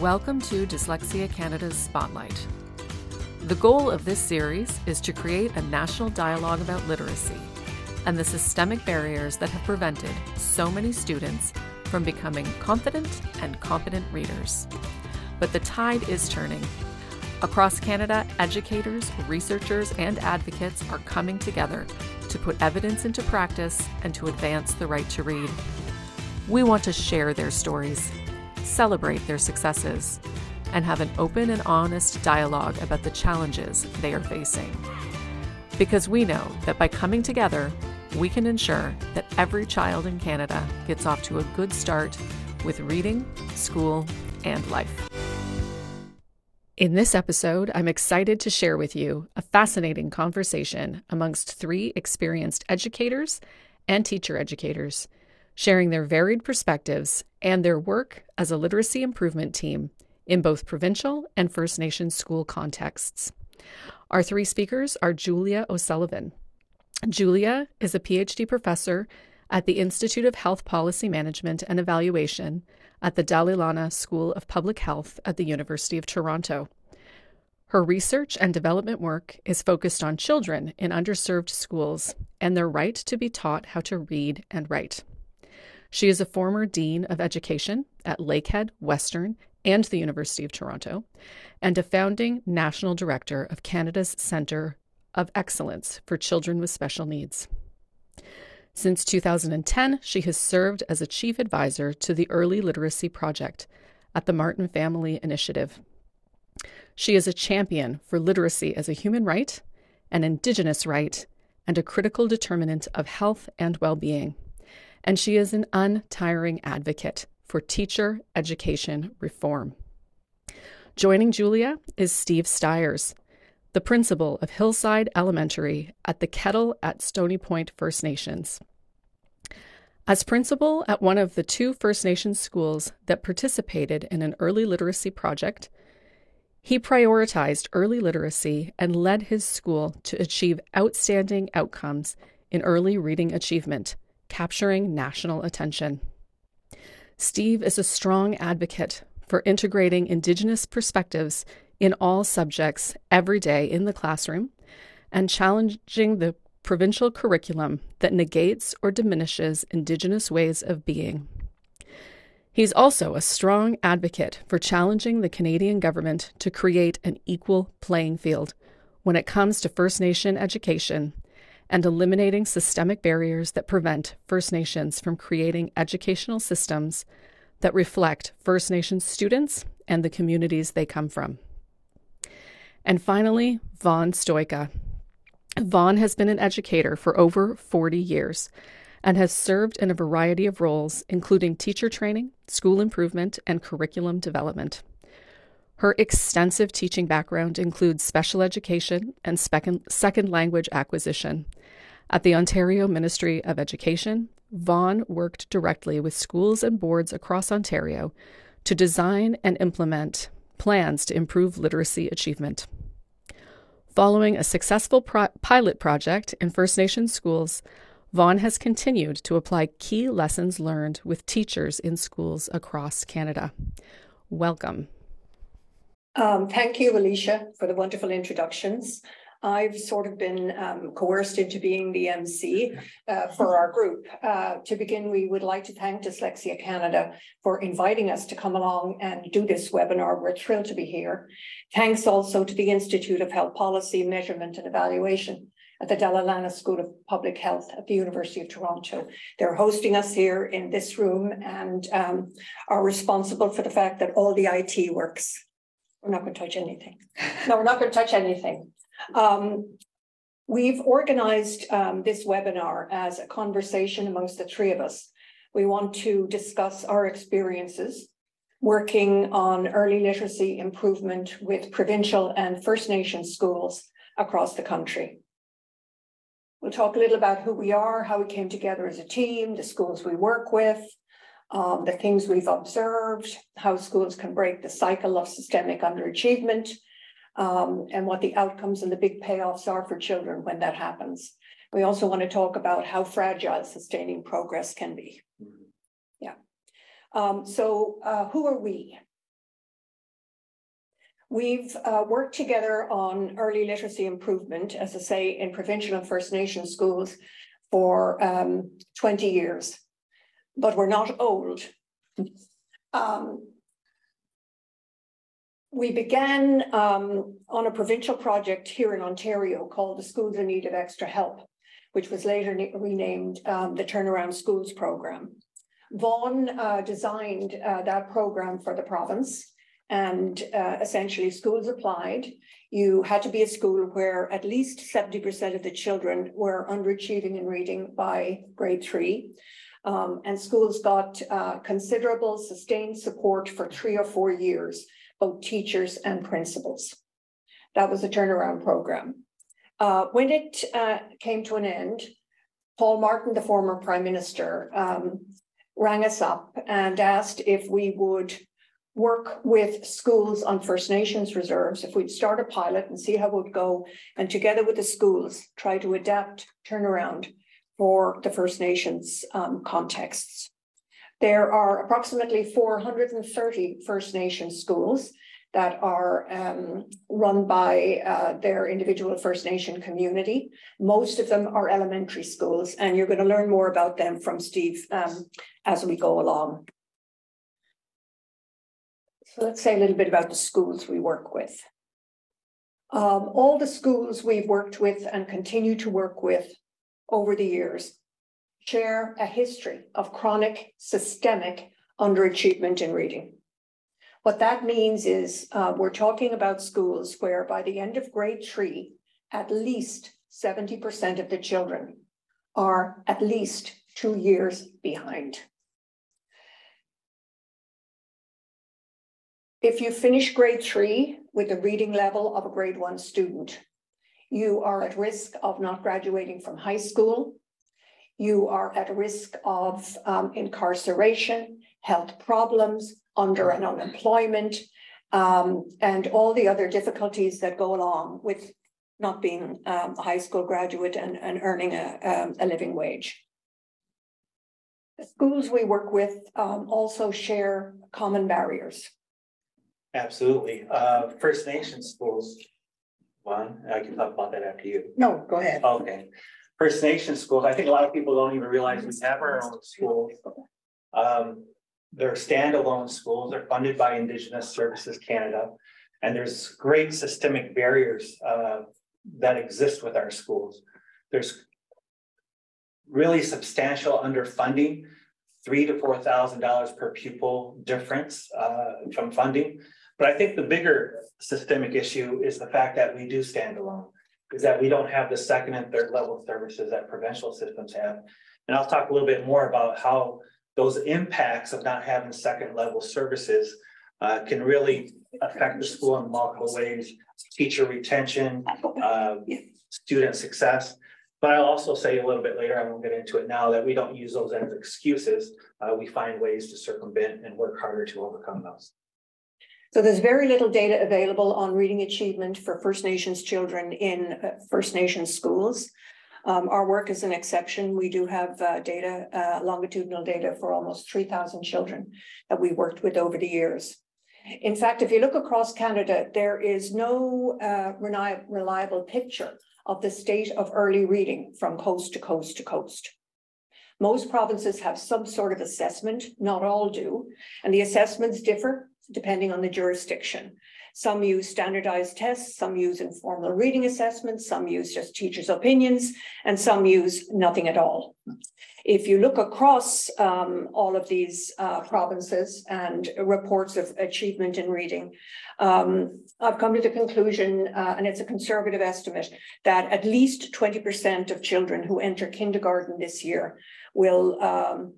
Welcome to Dyslexia Canada's Spotlight. The goal of this series is to create a national dialogue about literacy and the systemic barriers that have prevented so many students from becoming confident and competent readers. But the tide is turning. Across Canada, educators, researchers, and advocates are coming together to put evidence into practice and to advance the right to read. We want to share their stories celebrate their successes, and have an open and honest dialogue about the challenges they are facing. Because we know that by coming together, we can ensure that every child in Canada gets off to a good start with reading, school, and life. In this episode, I'm excited to share with you a fascinating conversation amongst three experienced educators and teacher educators sharing their varied perspectives and their work as a literacy improvement team in both provincial and First Nations school contexts. Our three speakers are Julia O'Sullivan. Julia is a PhD professor at the Institute of Health Policy Management and Evaluation at the Dalla Lana School of Public Health at the University of Toronto. Her research and development work is focused on children in underserved schools and their right to be taught how to read and write. She is a former Dean of Education at Lakehead, Western, and the University of Toronto, and a founding National Director of Canada's Centre of Excellence for Children with Special Needs. Since 2010, she has served as a Chief Advisor to the Early Literacy Project at the Martin Family Initiative. She is a champion for literacy as a human right, an Indigenous right, and a critical determinant of health and well being and she is an untiring advocate for teacher education reform. Joining Julia is Steve Styers, the principal of Hillside Elementary at the Kettle at Stony Point First Nations. As principal at one of the two First Nations schools that participated in an early literacy project, he prioritized early literacy and led his school to achieve outstanding outcomes in early reading achievement capturing national attention. Steve is a strong advocate for integrating Indigenous perspectives in all subjects every day in the classroom and challenging the provincial curriculum that negates or diminishes Indigenous ways of being. He's also a strong advocate for challenging the Canadian government to create an equal playing field when it comes to First Nation education and eliminating systemic barriers that prevent First Nations from creating educational systems that reflect First Nations students and the communities they come from. And finally, Vaughan Stoyka. Vaughan has been an educator for over 40 years and has served in a variety of roles, including teacher training, school improvement, and curriculum development. Her extensive teaching background includes special education and second language acquisition, at the Ontario Ministry of Education, Vaughan worked directly with schools and boards across Ontario to design and implement plans to improve literacy achievement. Following a successful pro- pilot project in First Nations schools, Vaughan has continued to apply key lessons learned with teachers in schools across Canada. Welcome. Um, thank you, Alicia, for the wonderful introductions. I've sort of been um, coerced into being the MC uh, for our group. Uh, to begin, we would like to thank Dyslexia Canada for inviting us to come along and do this webinar. We're thrilled to be here. Thanks also to the Institute of Health Policy, Measurement and Evaluation at the Dalla Lana School of Public Health at the University of Toronto. They're hosting us here in this room and um, are responsible for the fact that all the IT works. We're not going to touch anything. No, we're not going to touch anything. Um, we've organized um, this webinar as a conversation amongst the three of us. We want to discuss our experiences working on early literacy improvement with provincial and First Nation schools across the country. We'll talk a little about who we are, how we came together as a team, the schools we work with, um, the things we've observed, how schools can break the cycle of systemic underachievement, um, and what the outcomes and the big payoffs are for children when that happens. We also want to talk about how fragile sustaining progress can be. Mm-hmm. Yeah. Um, so, uh, who are we? We've uh, worked together on early literacy improvement, as I say, in provincial and First Nation schools for um, 20 years, but we're not old. Um, we began um, on a provincial project here in Ontario called the Schools in Need of Extra Help, which was later renamed um, the Turnaround Schools Program. Vaughan uh, designed uh, that program for the province and uh, essentially schools applied. You had to be a school where at least 70% of the children were underachieving in reading by grade three. Um, and schools got uh, considerable sustained support for three or four years, both teachers and principals. That was a turnaround program. Uh, when it uh, came to an end, Paul Martin, the former prime minister, um, rang us up and asked if we would work with schools on First Nations reserves, if we'd start a pilot and see how it would go, and together with the schools, try to adapt turnaround for the First Nations um, contexts. There are approximately 430 First Nations schools that are um, run by uh, their individual First Nation community. Most of them are elementary schools, and you're going to learn more about them from Steve um, as we go along. So let's say a little bit about the schools we work with. Um, all the schools we've worked with and continue to work with over the years share a history of chronic systemic underachievement in reading. What that means is uh, we're talking about schools where by the end of grade three, at least 70% of the children are at least two years behind. If you finish grade three with a reading level of a grade one student, you are at risk of not graduating from high school. You are at risk of um, incarceration, health problems, under and unemployment, um, and all the other difficulties that go along with not being um, a high school graduate and, and earning a, um, a living wage. The schools we work with um, also share common barriers. Absolutely. Uh, First Nation schools. One, I can talk about that after you. No, go ahead. Okay. First Nation schools, I think a lot of people don't even realize we have our own schools. Um, they're standalone schools, they're funded by Indigenous Services Canada. And there's great systemic barriers uh, that exist with our schools. There's really substantial underfunding, three to four thousand dollars per pupil difference uh, from funding. But I think the bigger systemic issue is the fact that we do stand alone, is that we don't have the second and third level services that provincial systems have. And I'll talk a little bit more about how those impacts of not having second level services uh, can really affect the school in multiple ways, teacher retention, uh, student success. But I'll also say a little bit later, I won't get into it now, that we don't use those as excuses. Uh, we find ways to circumvent and work harder to overcome those. So there's very little data available on reading achievement for First Nations children in uh, First Nations schools. Um, our work is an exception. We do have uh, data, uh, longitudinal data for almost 3,000 children that we worked with over the years. In fact, if you look across Canada, there is no uh, reliable picture of the state of early reading from coast to coast to coast. Most provinces have some sort of assessment, not all do, and the assessments differ depending on the jurisdiction. Some use standardized tests, some use informal reading assessments, some use just teachers' opinions, and some use nothing at all. If you look across um, all of these uh, provinces and reports of achievement in reading, um, I've come to the conclusion, uh, and it's a conservative estimate, that at least 20% of children who enter kindergarten this year will um,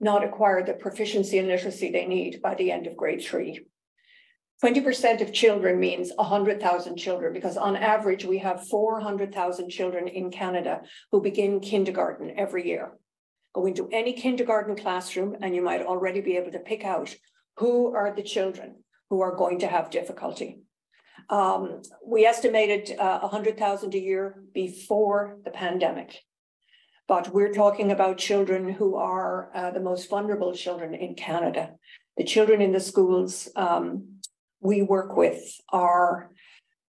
not acquire the proficiency and literacy they need by the end of grade three. 20% of children means 100,000 children because on average we have 400,000 children in Canada who begin kindergarten every year. Go into any kindergarten classroom and you might already be able to pick out who are the children who are going to have difficulty. Um, we estimated uh, 100,000 a year before the pandemic. But we're talking about children who are uh, the most vulnerable children in Canada. The children in the schools um, we work with are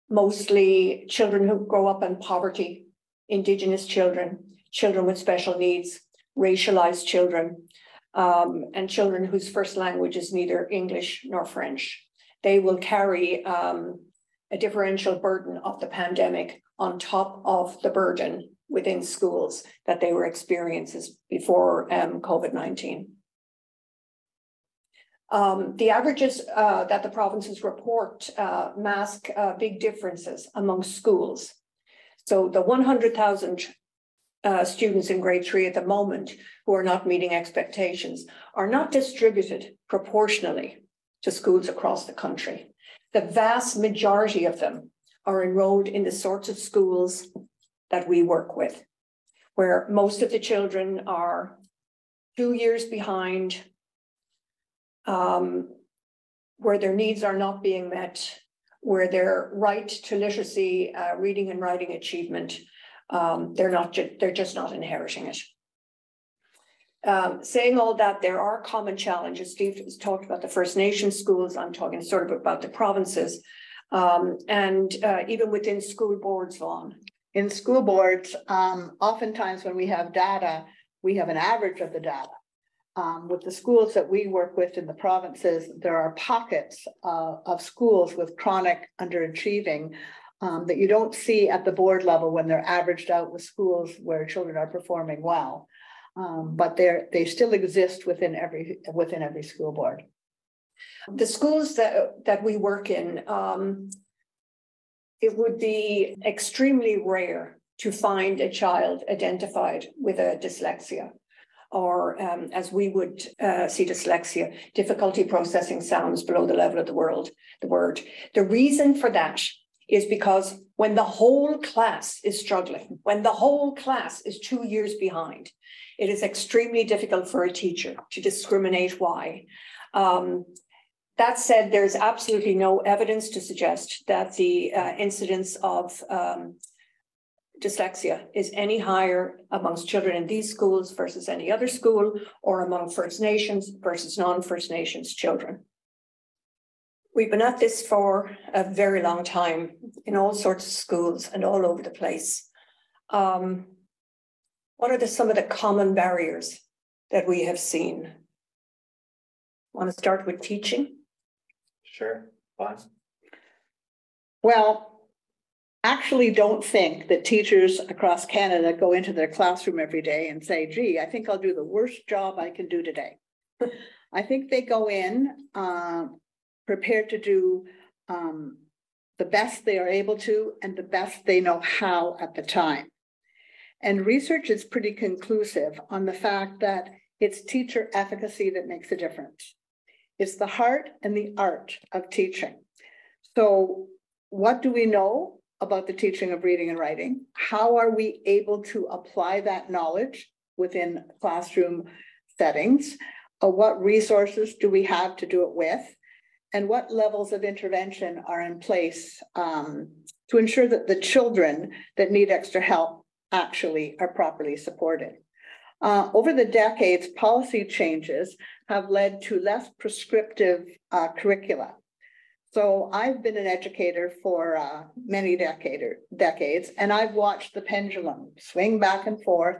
mostly children who grow up in poverty, Indigenous children, children with special needs, racialized children, um, and children whose first language is neither English nor French. They will carry um, a differential burden of the pandemic on top of the burden within schools that they were experiencing before um, COVID 19. Um, the averages uh, that the provinces report uh, mask uh, big differences among schools. So the 100,000 uh, students in grade three at the moment who are not meeting expectations are not distributed proportionally to schools across the country. The vast majority of them are enrolled in the sorts of schools that we work with, where most of the children are two years behind, um, where their needs are not being met, where their right to literacy, uh, reading and writing achievement, um, they're not, ju- they're just not inheriting it. Um, saying all that, there are common challenges. Steve has talked about the First Nation schools. I'm talking sort of about the provinces. Um, and uh, even within school boards, Vaughan. In school boards, um, oftentimes when we have data, we have an average of the data. Um, with the schools that we work with in the provinces, there are pockets uh, of schools with chronic underachieving um, that you don't see at the board level when they're averaged out with schools where children are performing well. Um, but they're, they still exist within every, within every school board. The schools that, that we work in, um, it would be extremely rare to find a child identified with a dyslexia or um, as we would uh, see dyslexia, difficulty processing sounds below the level of the world, the word. The reason for that is because when the whole class is struggling, when the whole class is two years behind, it is extremely difficult for a teacher to discriminate why. Um, that said, there's absolutely no evidence to suggest that the uh, incidence of um, dyslexia is any higher amongst children in these schools versus any other school or among First Nations versus non-First Nations children. We've been at this for a very long time in all sorts of schools and all over the place. Um, what are the, some of the common barriers that we have seen? Want to start with teaching? Sure, fine. Well, actually don't think that teachers across Canada go into their classroom every day and say, gee, I think I'll do the worst job I can do today. I think they go in uh, prepared to do um, the best they are able to and the best they know how at the time. And research is pretty conclusive on the fact that it's teacher efficacy that makes a difference. It's the heart and the art of teaching. So what do we know about the teaching of reading and writing? How are we able to apply that knowledge within classroom settings? Uh, what resources do we have to do it with? And what levels of intervention are in place um, to ensure that the children that need extra help actually are properly supported? Uh, over the decades, policy changes have led to less prescriptive uh, curricula. So I've been an educator for uh, many decade, decades, and I've watched the pendulum swing back and forth,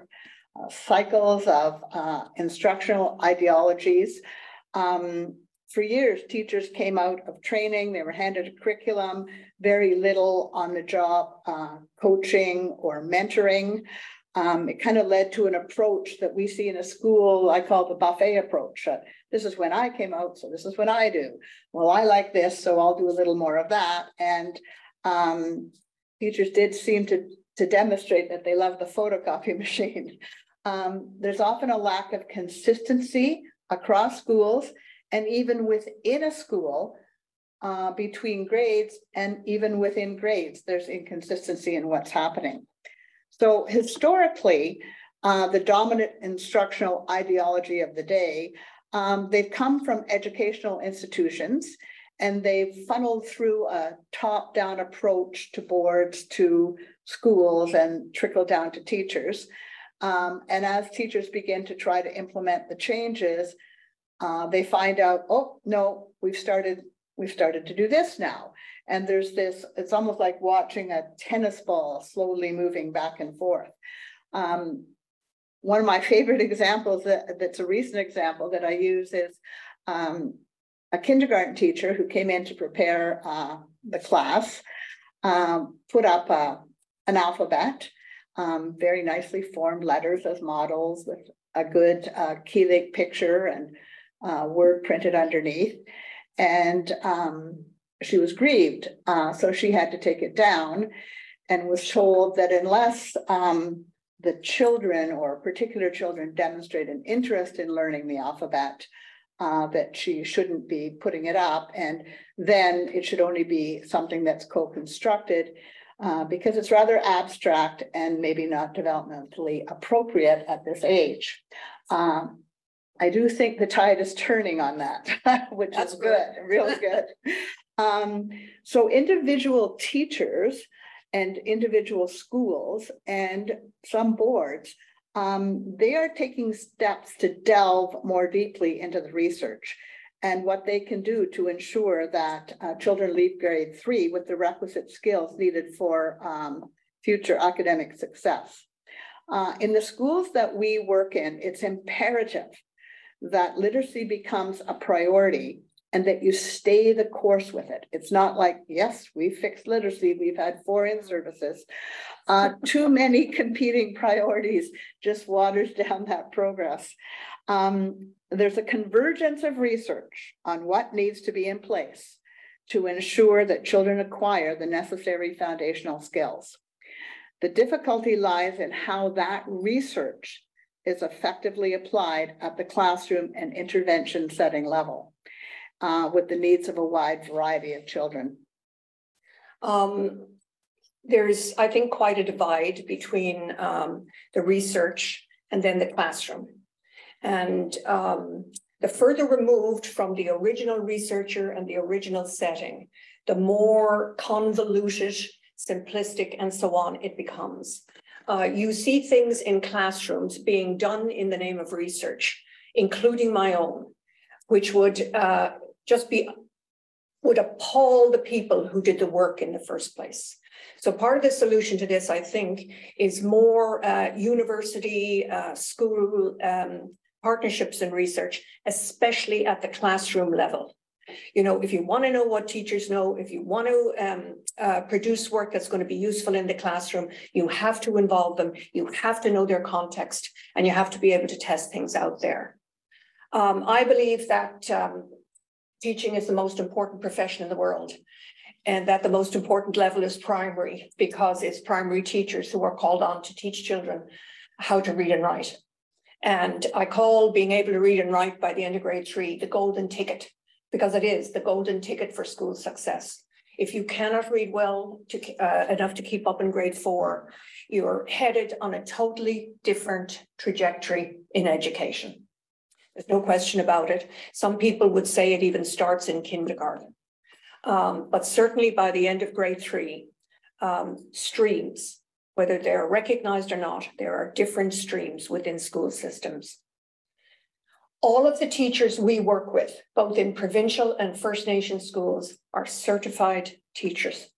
uh, cycles of uh, instructional ideologies. Um, for years, teachers came out of training, they were handed a curriculum, very little on the job uh, coaching or mentoring. Um, it kind of led to an approach that we see in a school I call the buffet approach. Uh, this is when I came out, so this is when I do. Well, I like this, so I'll do a little more of that. And um, teachers did seem to, to demonstrate that they love the photocopy machine. Um, there's often a lack of consistency across schools and even within a school uh, between grades and even within grades, there's inconsistency in what's happening. So historically, uh, the dominant instructional ideology of the day, um, they've come from educational institutions and they've funneled through a top-down approach to boards, to schools, and trickle down to teachers. Um, and as teachers begin to try to implement the changes, uh, they find out, oh, no, we've started we've started to do this now. And there's this, it's almost like watching a tennis ball slowly moving back and forth. Um, one of my favorite examples that, that's a recent example that I use is um, a kindergarten teacher who came in to prepare uh, the class, um, put up a, an alphabet, um, very nicely formed letters as models with a good uh, key picture and uh, word printed underneath. And um, she was grieved, uh, so she had to take it down and was told that unless um, the children or particular children demonstrate an interest in learning the alphabet, uh, that she shouldn't be putting it up. And then it should only be something that's co-constructed uh, because it's rather abstract and maybe not developmentally appropriate at this age. Um, I do think the tide is turning on that, which That's is good, really good. Um, so individual teachers and individual schools and some boards, um, they are taking steps to delve more deeply into the research and what they can do to ensure that uh, children leave grade three with the requisite skills needed for um, future academic success. Uh, in the schools that we work in, it's imperative that literacy becomes a priority and that you stay the course with it. It's not like, yes, we fixed literacy, we've had four in services. Uh, too many competing priorities just waters down that progress. Um, there's a convergence of research on what needs to be in place to ensure that children acquire the necessary foundational skills. The difficulty lies in how that research is effectively applied at the classroom and intervention setting level uh, with the needs of a wide variety of children. Um, there's, I think, quite a divide between um, the research and then the classroom. And um, the further removed from the original researcher and the original setting, the more convoluted, simplistic, and so on it becomes. Uh, you see things in classrooms being done in the name of research, including my own, which would uh, just be, would appall the people who did the work in the first place. So part of the solution to this, I think, is more uh, university, uh, school um, partnerships and research, especially at the classroom level. You know, if you want to know what teachers know, if you want to um, uh, produce work that's going to be useful in the classroom, you have to involve them. You have to know their context and you have to be able to test things out there. Um, I believe that um, teaching is the most important profession in the world and that the most important level is primary because it's primary teachers who are called on to teach children how to read and write. And I call being able to read and write by the end of grade three the golden ticket because it is the golden ticket for school success. If you cannot read well to, uh, enough to keep up in grade four, you're headed on a totally different trajectory in education. There's no question about it. Some people would say it even starts in kindergarten. Um, but certainly by the end of grade three, um, streams, whether they're recognized or not, there are different streams within school systems all of the teachers we work with, both in provincial and First Nation schools, are certified teachers.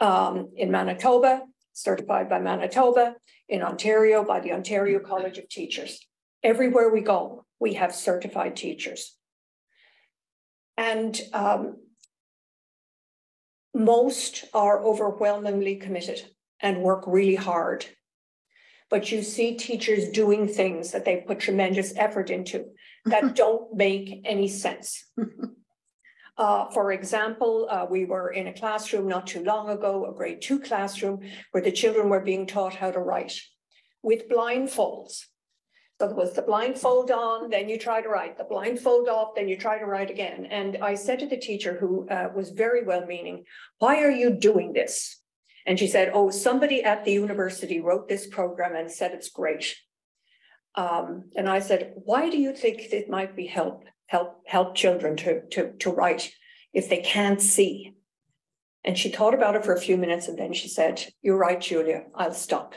Um, in Manitoba, certified by Manitoba, in Ontario by the Ontario College of Teachers. Everywhere we go, we have certified teachers. And um, most are overwhelmingly committed and work really hard but you see teachers doing things that they put tremendous effort into that don't make any sense. Uh, for example, uh, we were in a classroom not too long ago, a grade two classroom, where the children were being taught how to write with blindfolds. So there was the blindfold on, then you try to write, the blindfold off, then you try to write again. And I said to the teacher, who uh, was very well meaning, why are you doing this? And she said, oh, somebody at the university wrote this program and said it's great. Um, and I said, why do you think it might be help help help children to, to, to write if they can't see? And she thought about it for a few minutes and then she said, You're right, Julia, I'll stop.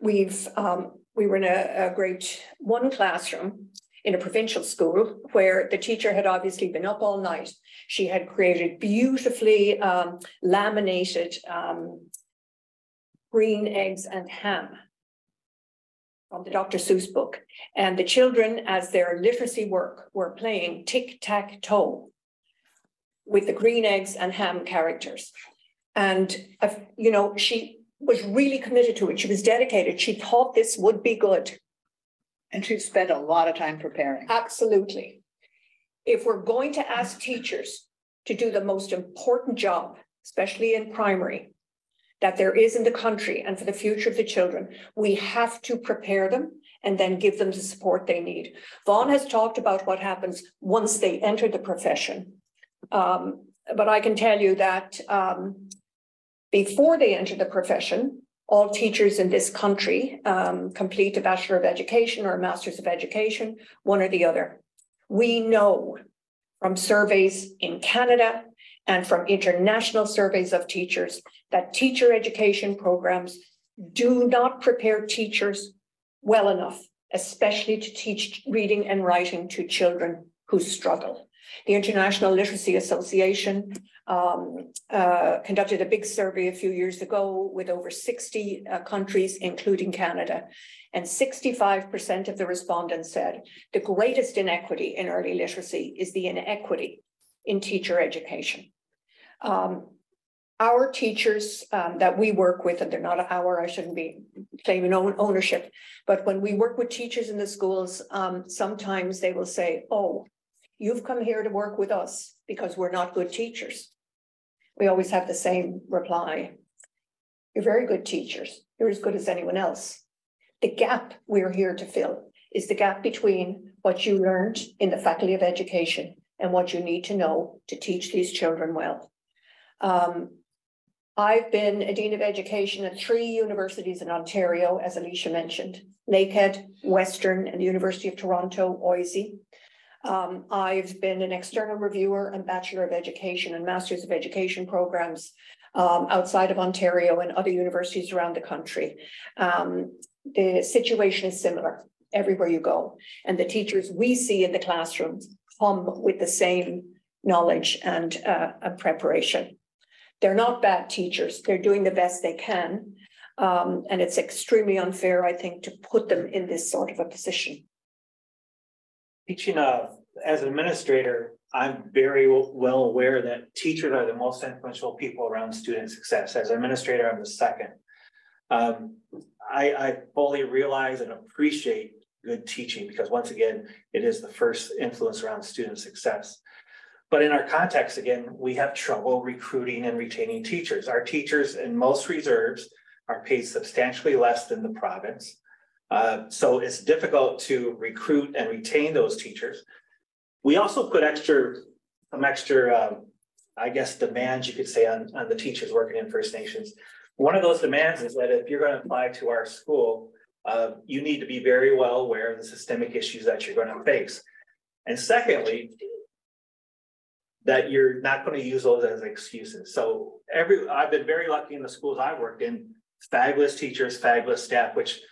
We've um, we were in a, a grade one classroom in a provincial school where the teacher had obviously been up all night. She had created beautifully um, laminated um, green eggs and ham from the Dr. Seuss book. And the children, as their literacy work, were playing tic-tac-toe with the green eggs and ham characters. And, uh, you know, she was really committed to it. She was dedicated. She thought this would be good. And she spent a lot of time preparing. Absolutely. If we're going to ask teachers to do the most important job, especially in primary, that there is in the country and for the future of the children, we have to prepare them and then give them the support they need. Vaughan has talked about what happens once they enter the profession. Um, but I can tell you that um, before they enter the profession, all teachers in this country um, complete a Bachelor of Education or a Master's of Education, one or the other. We know from surveys in Canada and from international surveys of teachers that teacher education programs do not prepare teachers well enough, especially to teach reading and writing to children who struggle. The International Literacy Association um, uh, conducted a big survey a few years ago with over 60 uh, countries, including Canada. And 65% of the respondents said the greatest inequity in early literacy is the inequity in teacher education. Um, our teachers um, that we work with, and they're not our, I shouldn't be claiming own ownership, but when we work with teachers in the schools, um, sometimes they will say, oh, you've come here to work with us because we're not good teachers. We always have the same reply. You're very good teachers. You're as good as anyone else. The gap we're here to fill is the gap between what you learned in the Faculty of Education and what you need to know to teach these children well. Um, I've been a Dean of Education at three universities in Ontario, as Alicia mentioned, Lakehead, Western, and the University of Toronto, OISE. Um, I've been an external reviewer and Bachelor of Education and Masters of Education programs um, outside of Ontario and other universities around the country. Um, the situation is similar everywhere you go. And the teachers we see in the classrooms come with the same knowledge and, uh, preparation. They're not bad teachers. They're doing the best they can. Um, and it's extremely unfair, I think, to put them in this sort of a position. Teaching uh, as an administrator, I'm very well aware that teachers are the most influential people around student success. As an administrator, I'm the second. Um, I, I fully realize and appreciate good teaching because once again, it is the first influence around student success. But in our context, again, we have trouble recruiting and retaining teachers. Our teachers in most reserves are paid substantially less than the province. Uh, so it's difficult to recruit and retain those teachers. We also put extra, some extra, um, I guess, demands you could say on, on the teachers working in First Nations. One of those demands is that if you're going to apply to our school, uh, you need to be very well aware of the systemic issues that you're going to face. And secondly, that you're not going to use those as excuses. So every I've been very lucky in the schools I've worked in, fabulous teachers, fabulous staff, which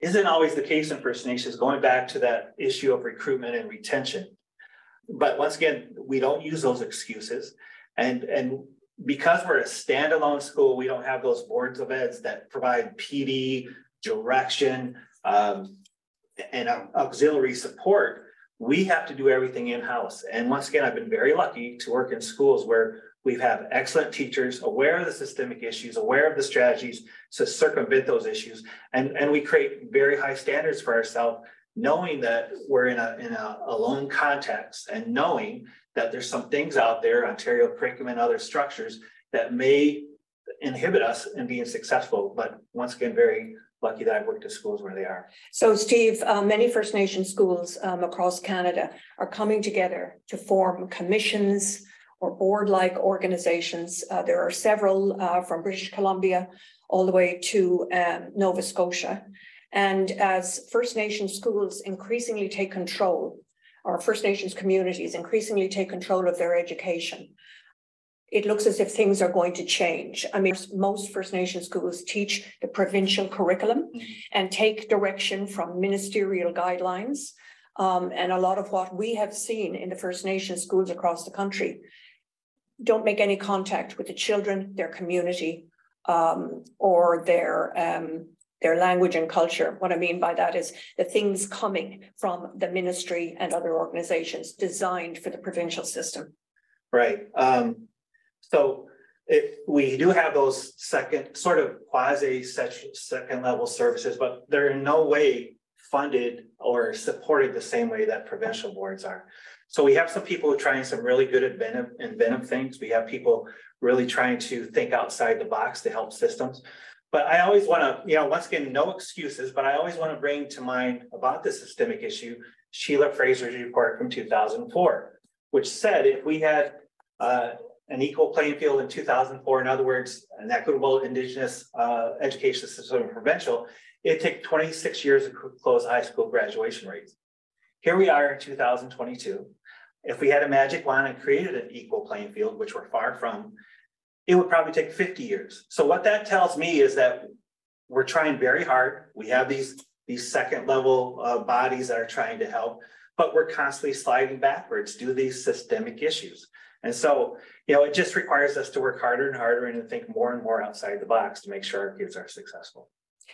isn't always the case in First Nations, going back to that issue of recruitment and retention. But once again, we don't use those excuses. And, and because we're a standalone school, we don't have those boards of eds that provide PD, direction, um, and auxiliary support we have to do everything in-house. And once again, I've been very lucky to work in schools where we have excellent teachers aware of the systemic issues, aware of the strategies to circumvent those issues. And, and we create very high standards for ourselves, knowing that we're in a, in a alone context and knowing that there's some things out there, Ontario curriculum and other structures that may inhibit us in being successful. But once again, very lucky that I've worked at schools where they are. So Steve, uh, many First Nation schools um, across Canada are coming together to form commissions or board-like organizations. Uh, there are several uh, from British Columbia all the way to um, Nova Scotia. And as First Nation schools increasingly take control, or First Nations communities increasingly take control of their education, it looks as if things are going to change. I mean, most First Nation schools teach the provincial curriculum mm-hmm. and take direction from ministerial guidelines. Um, and a lot of what we have seen in the First Nation schools across the country don't make any contact with the children, their community, um, or their, um, their language and culture. What I mean by that is the things coming from the ministry and other organizations designed for the provincial system. Right, um, so we do have those second, sort of quasi second level services, but they're in no way funded or supported the same way that provincial boards are. So we have some people trying some really good inventive, inventive things. We have people really trying to think outside the box to help systems. But I always want to, you know, once again, no excuses, but I always want to bring to mind about the systemic issue, Sheila Fraser's report from 2004, which said if we had uh, an equal playing field in 2004, in other words, an equitable indigenous uh, education system in provincial, it took 26 years to close high school graduation rates. Here we are in 2022. If we had a magic wand and created an equal playing field, which we're far from, it would probably take 50 years. So what that tells me is that we're trying very hard. We have these, these second level uh, bodies that are trying to help, but we're constantly sliding backwards due to these systemic issues. And so, you know, it just requires us to work harder and harder and to think more and more outside the box to make sure our kids are successful.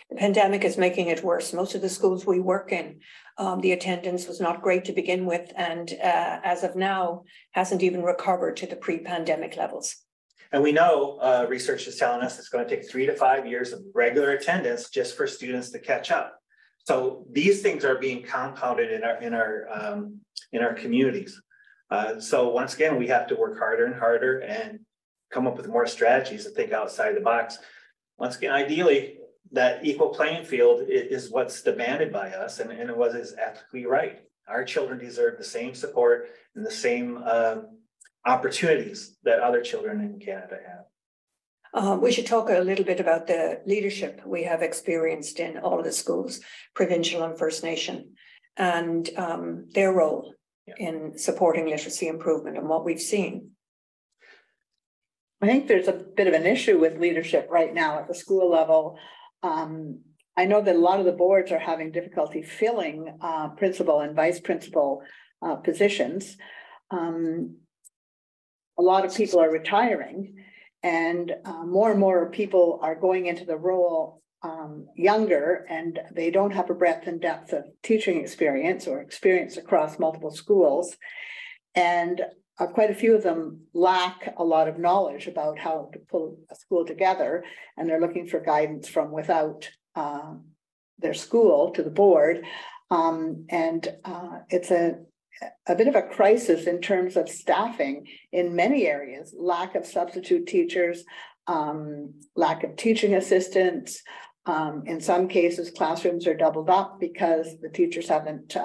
The pandemic is making it worse. Most of the schools we work in, um, the attendance was not great to begin with, and uh, as of now, hasn't even recovered to the pre-pandemic levels. And we know uh, research is telling us it's going to take three to five years of regular attendance just for students to catch up. So these things are being compounded in our in our um, in our communities. Uh, so once again, we have to work harder and harder and come up with more strategies to think outside the box. Once again, ideally, that equal playing field is, is what's demanded by us and, and it was is ethically right. Our children deserve the same support and the same uh, opportunities that other children in Canada have. Uh, we should talk a little bit about the leadership we have experienced in all of the schools, provincial and First Nation, and um, their role yeah. in supporting literacy improvement and what we've seen. I think there's a bit of an issue with leadership right now at the school level. Um, I know that a lot of the boards are having difficulty filling uh, principal and vice principal uh, positions. Um, a lot of people are retiring and uh, more and more people are going into the role um, younger and they don't have a breadth and depth of teaching experience or experience across multiple schools. And uh, quite a few of them lack a lot of knowledge about how to pull a school together, and they're looking for guidance from without uh, their school to the board. Um, and uh, it's a a bit of a crisis in terms of staffing in many areas, lack of substitute teachers, um, lack of teaching assistants, um, in some cases, classrooms are doubled up because the teachers haven't,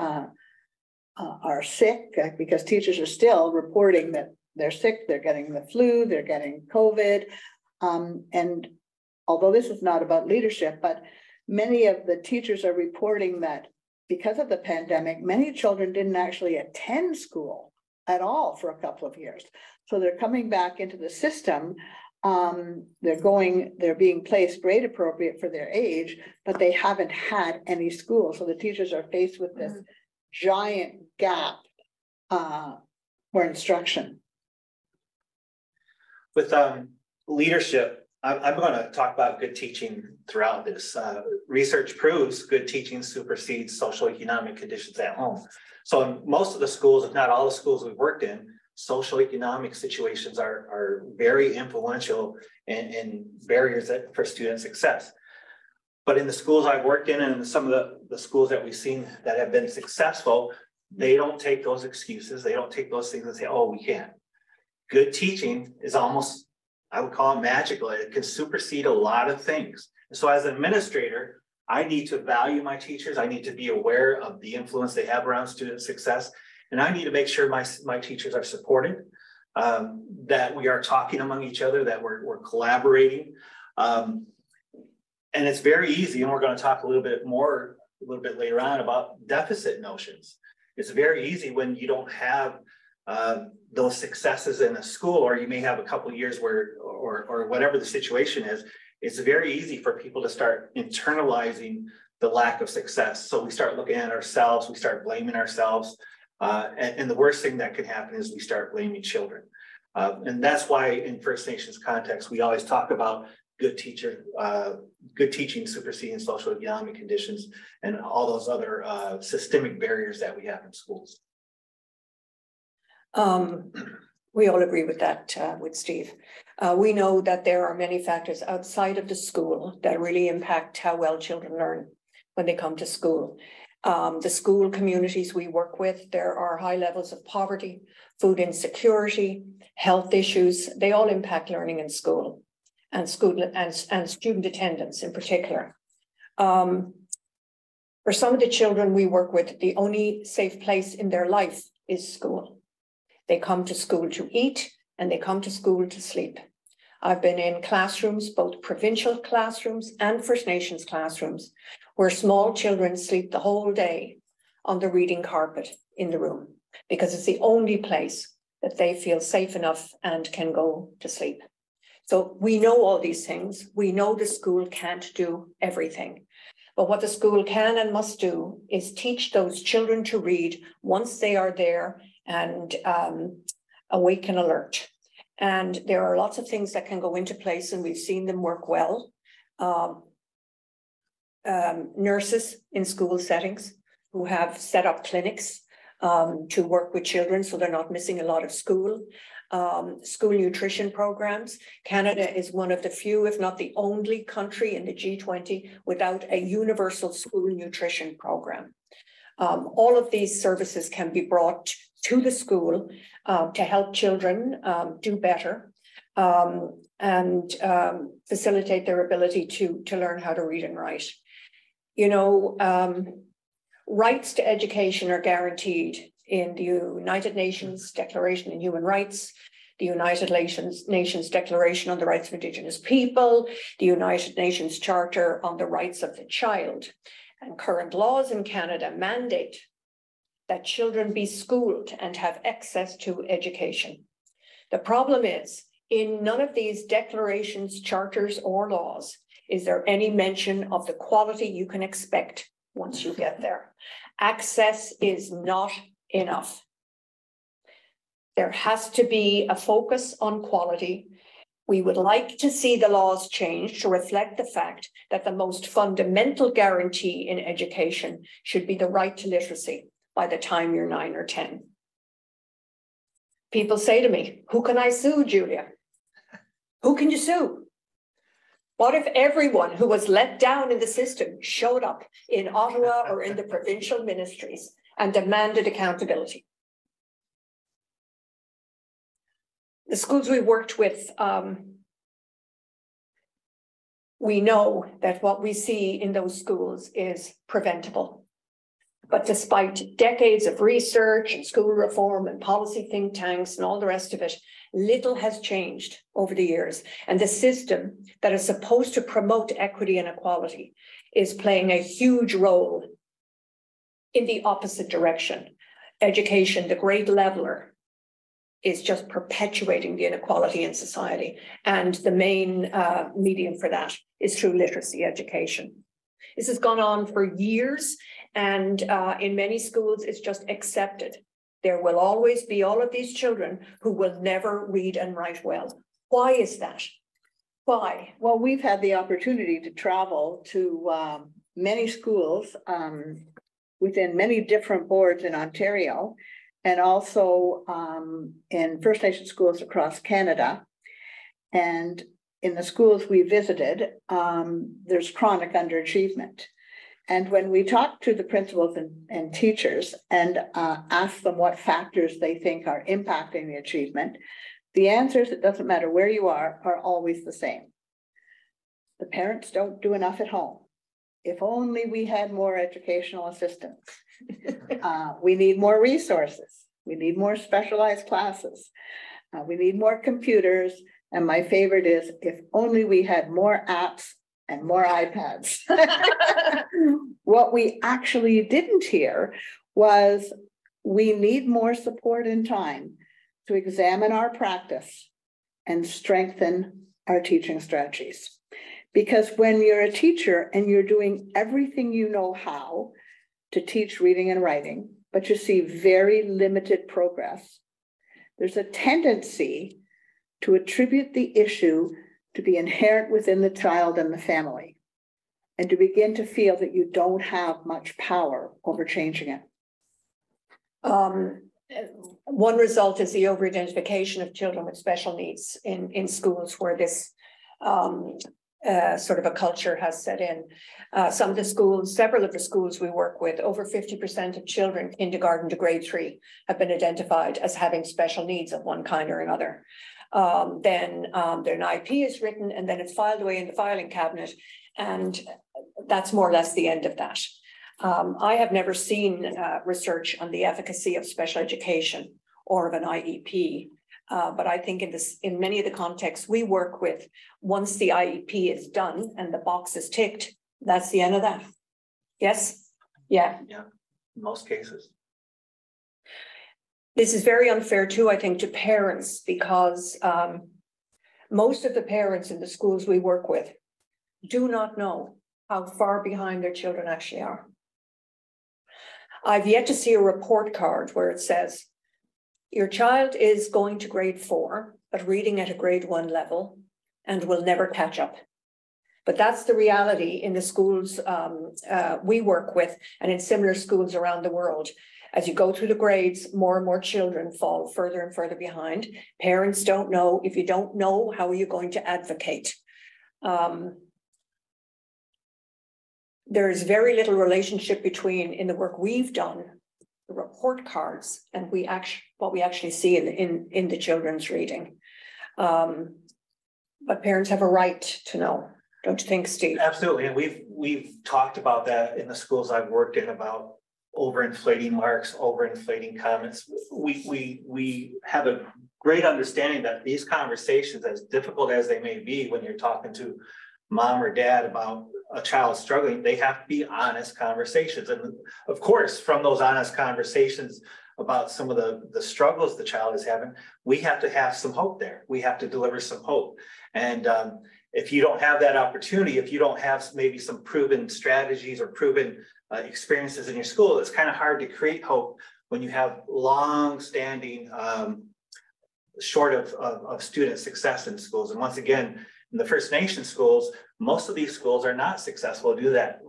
uh, are sick, uh, because teachers are still reporting that they're sick, they're getting the flu, they're getting COVID. Um, and although this is not about leadership, but many of the teachers are reporting that because of the pandemic, many children didn't actually attend school at all for a couple of years. So they're coming back into the system um, they're going, they're being placed grade appropriate for their age, but they haven't had any school. So the teachers are faced with this mm. Giant gap uh, for instruction. With um, leadership, I'm, I'm going to talk about good teaching throughout this. Uh, research proves good teaching supersedes social economic conditions at home. So in most of the schools, if not all the schools we've worked in, social economic situations are, are very influential and, and barriers that, for student success. But in the schools I've worked in and some of the, the schools that we've seen that have been successful, they don't take those excuses. They don't take those things and say, oh, we can't. Good teaching is almost, I would call it magical. It can supersede a lot of things. So as an administrator, I need to value my teachers. I need to be aware of the influence they have around student success. And I need to make sure my, my teachers are supported, um, that we are talking among each other, that we're, we're collaborating. Um, and it's very easy, and we're going to talk a little bit more a little bit later on about deficit notions. It's very easy when you don't have uh, those successes in a school, or you may have a couple years where, or, or whatever the situation is, it's very easy for people to start internalizing the lack of success. So we start looking at ourselves, we start blaming ourselves. Uh, and, and the worst thing that can happen is we start blaming children. Uh, and that's why in First Nations context, we always talk about good teacher, uh, good teaching superseding social economic conditions and all those other uh, systemic barriers that we have in schools. Um, we all agree with that, uh, with Steve. Uh, we know that there are many factors outside of the school that really impact how well children learn when they come to school. Um, the school communities we work with, there are high levels of poverty, food insecurity, health issues. They all impact learning in school and school and, and student attendance in particular. Um, for some of the children we work with, the only safe place in their life is school. They come to school to eat and they come to school to sleep. I've been in classrooms, both provincial classrooms and First Nations classrooms, where small children sleep the whole day on the reading carpet in the room because it's the only place that they feel safe enough and can go to sleep. So we know all these things. We know the school can't do everything. But what the school can and must do is teach those children to read once they are there and um, awake and alert. And there are lots of things that can go into place, and we've seen them work well. Um, um, nurses in school settings who have set up clinics um, to work with children so they're not missing a lot of school. Um, school nutrition programs. Canada is one of the few, if not the only country in the G20 without a universal school nutrition program. Um, all of these services can be brought to the school uh, to help children um, do better um, and um, facilitate their ability to, to learn how to read and write. You know, um, rights to education are guaranteed in the United Nations Declaration on Human Rights, the United Nations, Declaration on the Rights of Indigenous People, the United Nations Charter on the Rights of the Child. And current laws in Canada mandate that children be schooled and have access to education. The problem is, in none of these declarations, charters, or laws is there any mention of the quality you can expect once you get there. Access is not enough. There has to be a focus on quality. We would like to see the laws changed to reflect the fact that the most fundamental guarantee in education should be the right to literacy by the time you're nine or 10. People say to me, Who can I sue, Julia? Who can you sue? What if everyone who was let down in the system showed up in Ottawa or in the provincial ministries and demanded accountability? The schools we worked with, um, we know that what we see in those schools is preventable. But despite decades of research and school reform and policy think tanks and all the rest of it, little has changed over the years. And the system that is supposed to promote equity and equality is playing a huge role in the opposite direction. Education, the great leveler, is just perpetuating the inequality in society. And the main uh, medium for that is through literacy education. This has gone on for years and uh, in many schools, it's just accepted. There will always be all of these children who will never read and write well. Why is that? Why? Well, we've had the opportunity to travel to um, many schools um, within many different boards in Ontario and also um, in First Nation schools across Canada. And in the schools we visited, um, there's chronic underachievement. And when we talk to the principals and, and teachers and uh, ask them what factors they think are impacting the achievement, the answers, it doesn't matter where you are, are always the same. The parents don't do enough at home. If only we had more educational assistance. uh, we need more resources. We need more specialized classes. Uh, we need more computers. And my favorite is if only we had more apps and more iPads. what we actually didn't hear was we need more support and time to examine our practice and strengthen our teaching strategies. Because when you're a teacher and you're doing everything you know how to teach reading and writing, but you see very limited progress, there's a tendency to attribute the issue to be inherent within the child and the family. And to begin to feel that you don't have much power over changing it. Um, one result is the over-identification of children with special needs in, in schools where this um, uh, sort of a culture has set in. Uh, some of the schools, several of the schools we work with, over fifty percent of children kindergarten to grade three have been identified as having special needs of one kind or another. Um, then um, their IEP is written and then it's filed away in the filing cabinet. And that's more or less the end of that. Um, I have never seen uh, research on the efficacy of special education or of an IEP. Uh, but I think in this, in many of the contexts we work with, once the IEP is done and the box is ticked, that's the end of that. Yes? Yeah. Yeah, in most cases. This is very unfair too, I think, to parents because um, most of the parents in the schools we work with do not know how far behind their children actually are. I've yet to see a report card where it says, your child is going to grade four, but reading at a grade one level and will never catch up. But that's the reality in the schools um, uh, we work with and in similar schools around the world. As you go through the grades, more and more children fall further and further behind. Parents don't know. If you don't know, how are you going to advocate? Um, there is very little relationship between in the work we've done, the report cards, and we actually what we actually see in in in the children's reading. Um, but parents have a right to know, don't you think, Steve? Absolutely, and we've we've talked about that in the schools I've worked in about overinflating marks, overinflating comments. We we we have a great understanding that these conversations, as difficult as they may be when you're talking to mom or dad about a child struggling, they have to be honest conversations. And of course, from those honest conversations about some of the, the struggles the child is having, we have to have some hope there. We have to deliver some hope. And um, if you don't have that opportunity, if you don't have maybe some proven strategies or proven uh, experiences in your school, it's kind of hard to create hope when you have long standing um, short of, of, of student success in schools. And once again, in the First Nation schools, most of these schools are not successful due to that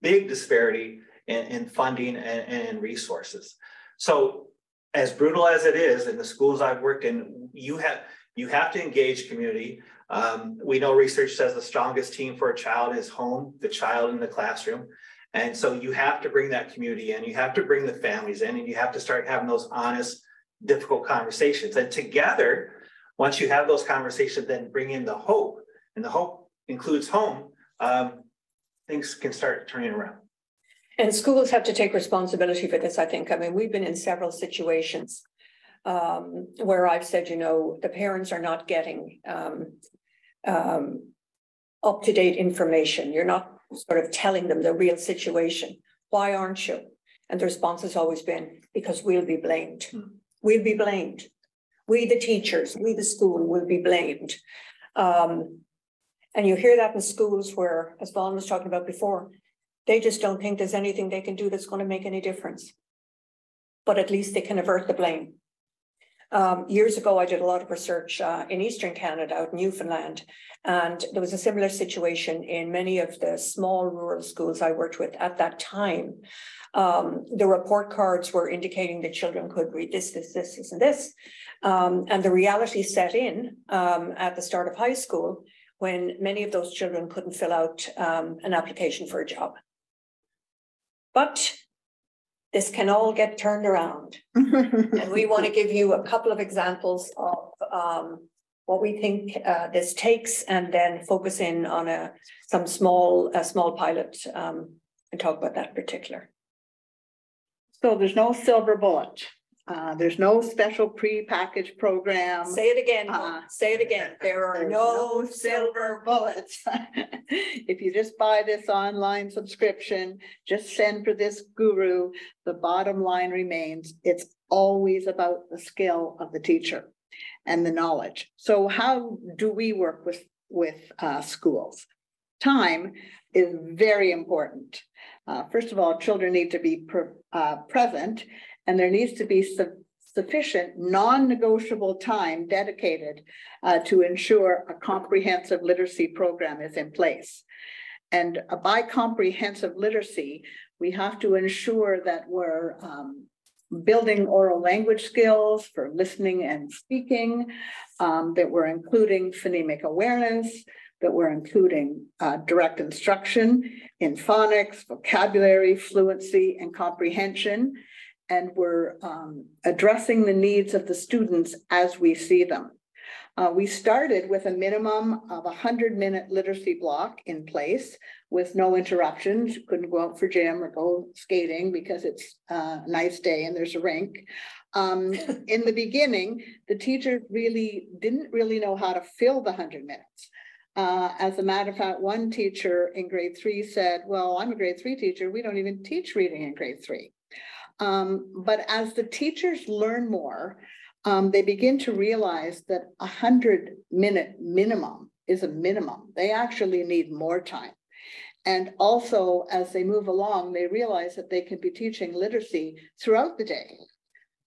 big disparity in, in funding and, and in resources. So as brutal as it is in the schools I've worked in, you have you have to engage community. Um, we know research says the strongest team for a child is home, the child in the classroom. And so you have to bring that community in, you have to bring the families in, and you have to start having those honest, difficult conversations. And together, once you have those conversations, then bring in the hope, and the hope includes home, um, things can start turning around. And schools have to take responsibility for this, I think. I mean, we've been in several situations um, where I've said, you know, the parents are not getting um, um, up to date information. You're not sort of telling them the real situation. Why aren't you? And the response has always been because we'll be blamed. Hmm. We'll be blamed. We, the teachers, we, the school, will be blamed. Um, and you hear that in schools where, as Vaughan was talking about before, they just don't think there's anything they can do that's going to make any difference. But at least they can avert the blame. Um, years ago, I did a lot of research uh, in Eastern Canada, out in Newfoundland, and there was a similar situation in many of the small rural schools I worked with at that time. Um, the report cards were indicating that children could read this, this, this, this, and this. Um, and the reality set in um, at the start of high school when many of those children couldn't fill out um, an application for a job. But this can all get turned around. and we want to give you a couple of examples of um, what we think uh, this takes and then focus in on a some small a small pilot um, and talk about that particular. So there's no silver bullet. Uh, there's no special pre-packaged program. Say it again, Uh, say it again. There are There's no silver bullets. If you just buy this online subscription, just send for this guru, the bottom line remains, it's always about the skill of the teacher and the knowledge. So how do we work with with uh, schools. Time is very important. Uh, first of all, children need to be pre- uh, present, and there needs to be su- sufficient non-negotiable time dedicated uh, to ensure a comprehensive literacy program is in place. And uh, by comprehensive literacy, we have to ensure that we're um, building oral language skills for listening and speaking, um, that we're including phonemic awareness, that we're including uh, direct instruction in phonics, vocabulary, fluency, and comprehension. And we're um, addressing the needs of the students as we see them. Uh, we started with a minimum of a hundred minute literacy block in place with no interruptions. You Couldn't go out for gym or go skating because it's uh, a nice day and there's a rink. Um, in the beginning, the teacher really didn't really know how to fill the hundred minutes. Uh, as a matter of fact, one teacher in grade three said, well, I'm a grade three teacher. We don't even teach reading in grade three. Um, but as the teachers learn more, um, they begin to realize that a hundred minute minimum is a minimum. They actually need more time. And also, as they move along, they realize that they can be teaching literacy throughout the day.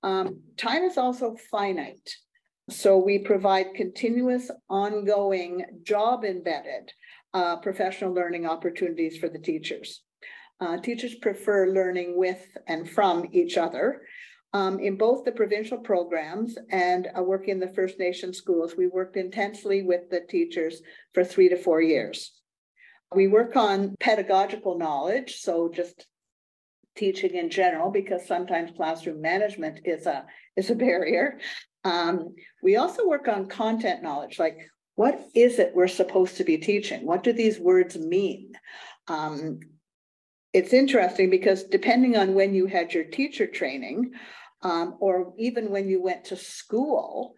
Um, time is also finite. So we provide continuous, ongoing, job embedded uh, professional learning opportunities for the teachers. Uh, teachers prefer learning with and from each other. Um, in both the provincial programs and uh, working in the First Nation schools, we worked intensely with the teachers for three to four years. We work on pedagogical knowledge, so just teaching in general, because sometimes classroom management is a is a barrier. Um, we also work on content knowledge, like what is it we're supposed to be teaching? What do these words mean? Um, it's interesting because depending on when you had your teacher training, um, or even when you went to school,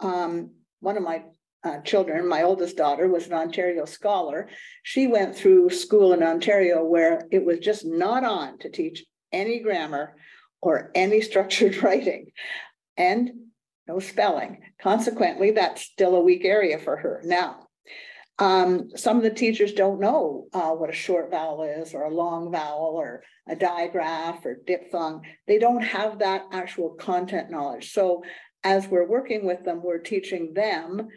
um, one of my uh, children, my oldest daughter was an Ontario scholar. She went through school in Ontario where it was just not on to teach any grammar or any structured writing and no spelling. Consequently, that's still a weak area for her now. Um, some of the teachers don't know uh, what a short vowel is, or a long vowel, or a digraph, or diphthong. They don't have that actual content knowledge. So as we're working with them, we're teaching them.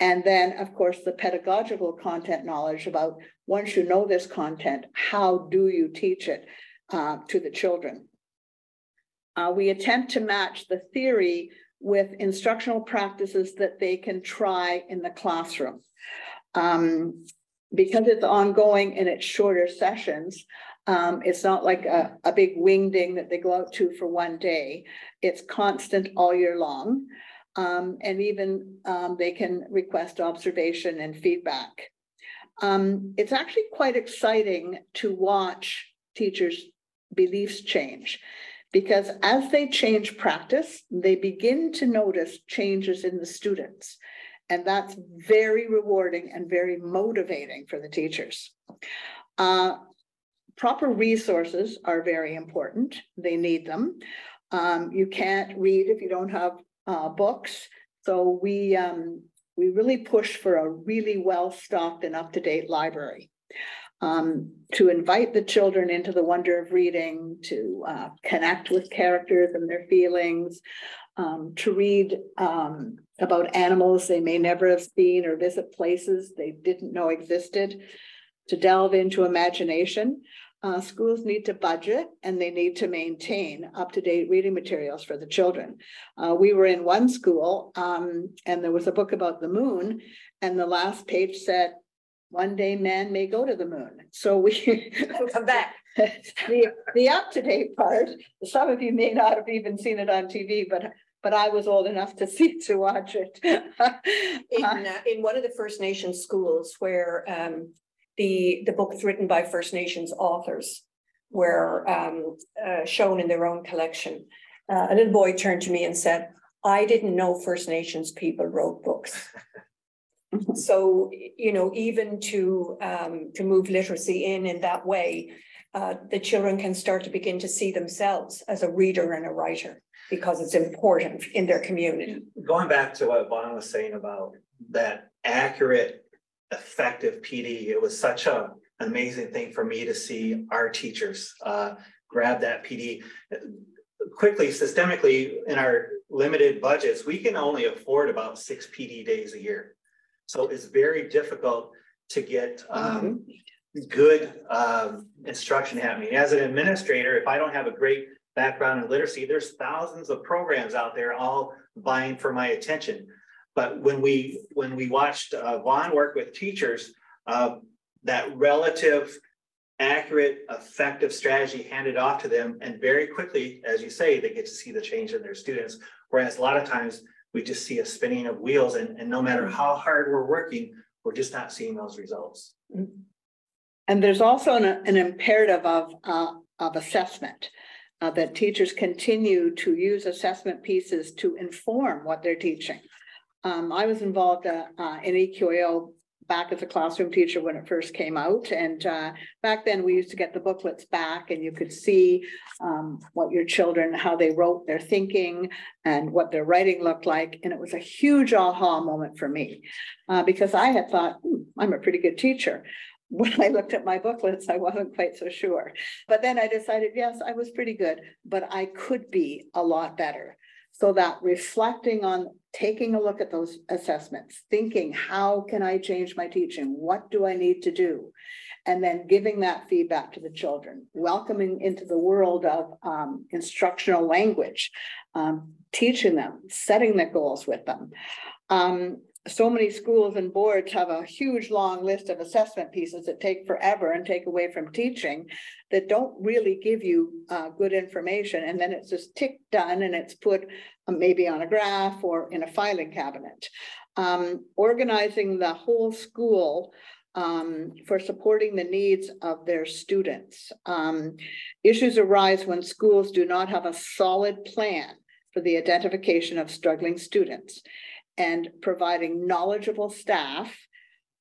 And then, of course, the pedagogical content knowledge about once you know this content, how do you teach it uh, to the children? Uh, we attempt to match the theory with instructional practices that they can try in the classroom. Um, because it's ongoing and it's shorter sessions, um, it's not like a, a big wingding that they go out to for one day. It's constant all year long. Um, and even um, they can request observation and feedback. Um, it's actually quite exciting to watch teachers' beliefs change because as they change practice, they begin to notice changes in the students. And that's very rewarding and very motivating for the teachers. Uh, proper resources are very important. They need them. Um, you can't read if you don't have uh, books. So we um, we really push for a really well stocked and up to date library um, to invite the children into the wonder of reading, to uh, connect with characters and their feelings, um, to read um, about animals they may never have seen or visit places they didn't know existed, to delve into imagination. Uh, schools need to budget and they need to maintain up-to-date reading materials for the children. Uh, we were in one school um, and there was a book about the moon and the last page said, one day man may go to the moon. So we Come back. the, the up-to-date part, some of you may not have even seen it on TV, but but I was old enough to see to watch it. In, uh, in one of the First Nations schools where um, the, the books written by First Nations authors were um, uh, shown in their own collection. Uh, a little boy turned to me and said, I didn't know First Nations people wrote books. so, you know, even to um, to move literacy in in that way, uh, the children can start to begin to see themselves as a reader and a writer because it's important in their community. Going back to what Vaughan was saying about that accurate effective PD. It was such a amazing thing for me to see our teachers uh, grab that PD. Quickly, systemically, in our limited budgets, we can only afford about six PD days a year. So it's very difficult to get um, good um, instruction happening. As an administrator, if I don't have a great background in literacy, there's thousands of programs out there all vying for my attention. But when we when we watched uh, Vaughan work with teachers, uh, that relative, accurate, effective strategy handed off to them, and very quickly, as you say, they get to see the change in their students. Whereas a lot of times we just see a spinning of wheels, and, and no matter how hard we're working, we're just not seeing those results. And there's also an, an imperative of, uh, of assessment. Uh, that teachers continue to use assessment pieces to inform what they're teaching. Um, I was involved, uh, uh, in EQAO back as a classroom teacher when it first came out. And, uh, back then we used to get the booklets back and you could see, um, what your children, how they wrote their thinking and what their writing looked like. And it was a huge aha moment for me. Uh, because I had thought, hmm, I'm a pretty good teacher when I looked at my booklets, I wasn't quite so sure. But then I decided, yes, I was pretty good, but I could be a lot better. So that reflecting on taking a look at those assessments, thinking, how can I change my teaching? What do I need to do? And then giving that feedback to the children, welcoming into the world of um, instructional language, um, teaching them, setting the goals with them. Um, so many schools and boards have a huge long list of assessment pieces that take forever and take away from teaching that don't really give you uh, good information. And then it's just tick done and it's put uh, maybe on a graph or in a filing cabinet. Um, organizing the whole school um, for supporting the needs of their students. Um, issues arise when schools do not have a solid plan for the identification of struggling students and providing knowledgeable staff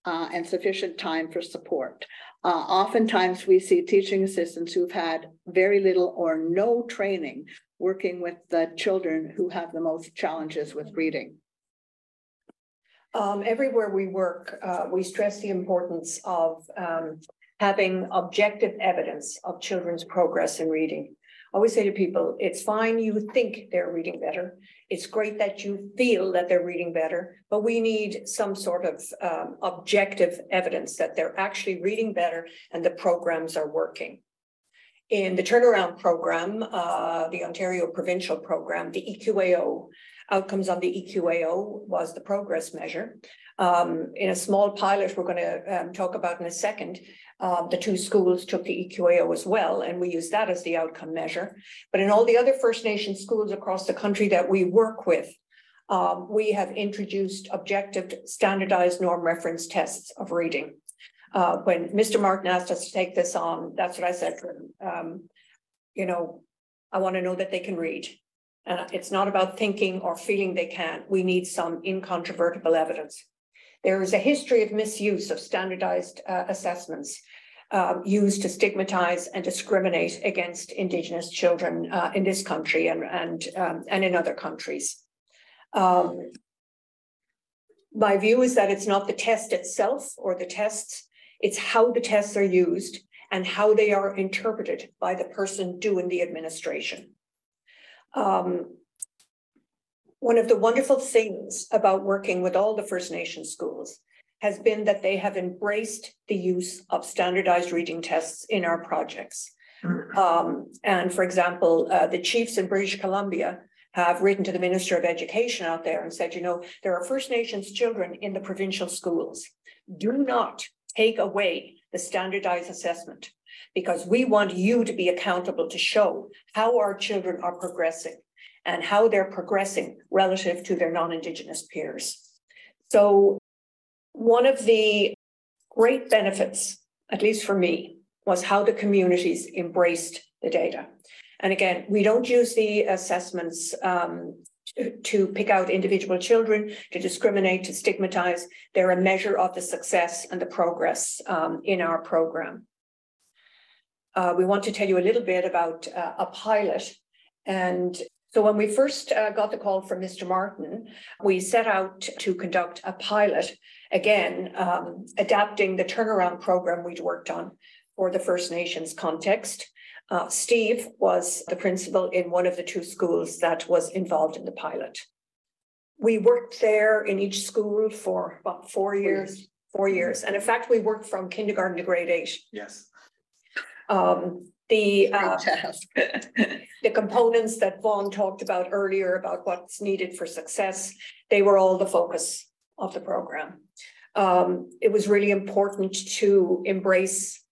uh, and sufficient time for support. Uh, oftentimes, we see teaching assistants who've had very little or no training working with the children who have the most challenges with reading. Um, everywhere we work, uh, we stress the importance of um, having objective evidence of children's progress in reading I always say to people, it's fine you think they're reading better. It's great that you feel that they're reading better, but we need some sort of um, objective evidence that they're actually reading better and the programs are working. In the turnaround program, uh, the Ontario provincial program, the EQAO, outcomes on the EQAO was the progress measure. Um, in a small pilot we're going to um, talk about in a second, um, the two schools took the EQAO as well, and we use that as the outcome measure. But in all the other First Nation schools across the country that we work with, um, we have introduced objective standardized norm reference tests of reading. Uh, when Mr. Martin asked us to take this on, that's what I said to him. Um, you know, I want to know that they can read. And it's not about thinking or feeling they can. We need some incontrovertible evidence. There is a history of misuse of standardized uh, assessments um, used to stigmatize and discriminate against Indigenous children uh, in this country and, and, um, and in other countries. Um, my view is that it's not the test itself or the tests, it's how the tests are used and how they are interpreted by the person doing the administration. Um, one of the wonderful things about working with all the First Nation schools has been that they have embraced the use of standardized reading tests in our projects. Mm. Um, and for example, uh, the chiefs in British Columbia have written to the Minister of Education out there and said, you know, there are First Nations children in the provincial schools. Do not take away the standardized assessment because we want you to be accountable to show how our children are progressing and how they're progressing relative to their non-Indigenous peers. So one of the great benefits, at least for me, was how the communities embraced the data. And again, we don't use the assessments um, to, to, pick out individual children, to discriminate, to stigmatize. They're a measure of the success and the progress um, in our program. Uh, we want to tell you a little bit about uh, a pilot and So when we first uh, got the call from Mr. Martin, we set out to conduct a pilot, again, um, adapting the turnaround program we'd worked on for the First Nations context. Uh, Steve was the principal in one of the two schools that was involved in the pilot. We worked there in each school for about four years, four years. And in fact, we worked from kindergarten to grade eight. Yes. Um, the, uh, the components that Vaughan talked about earlier about what's needed for success, they were all the focus of the program. Um, it was really important to embrace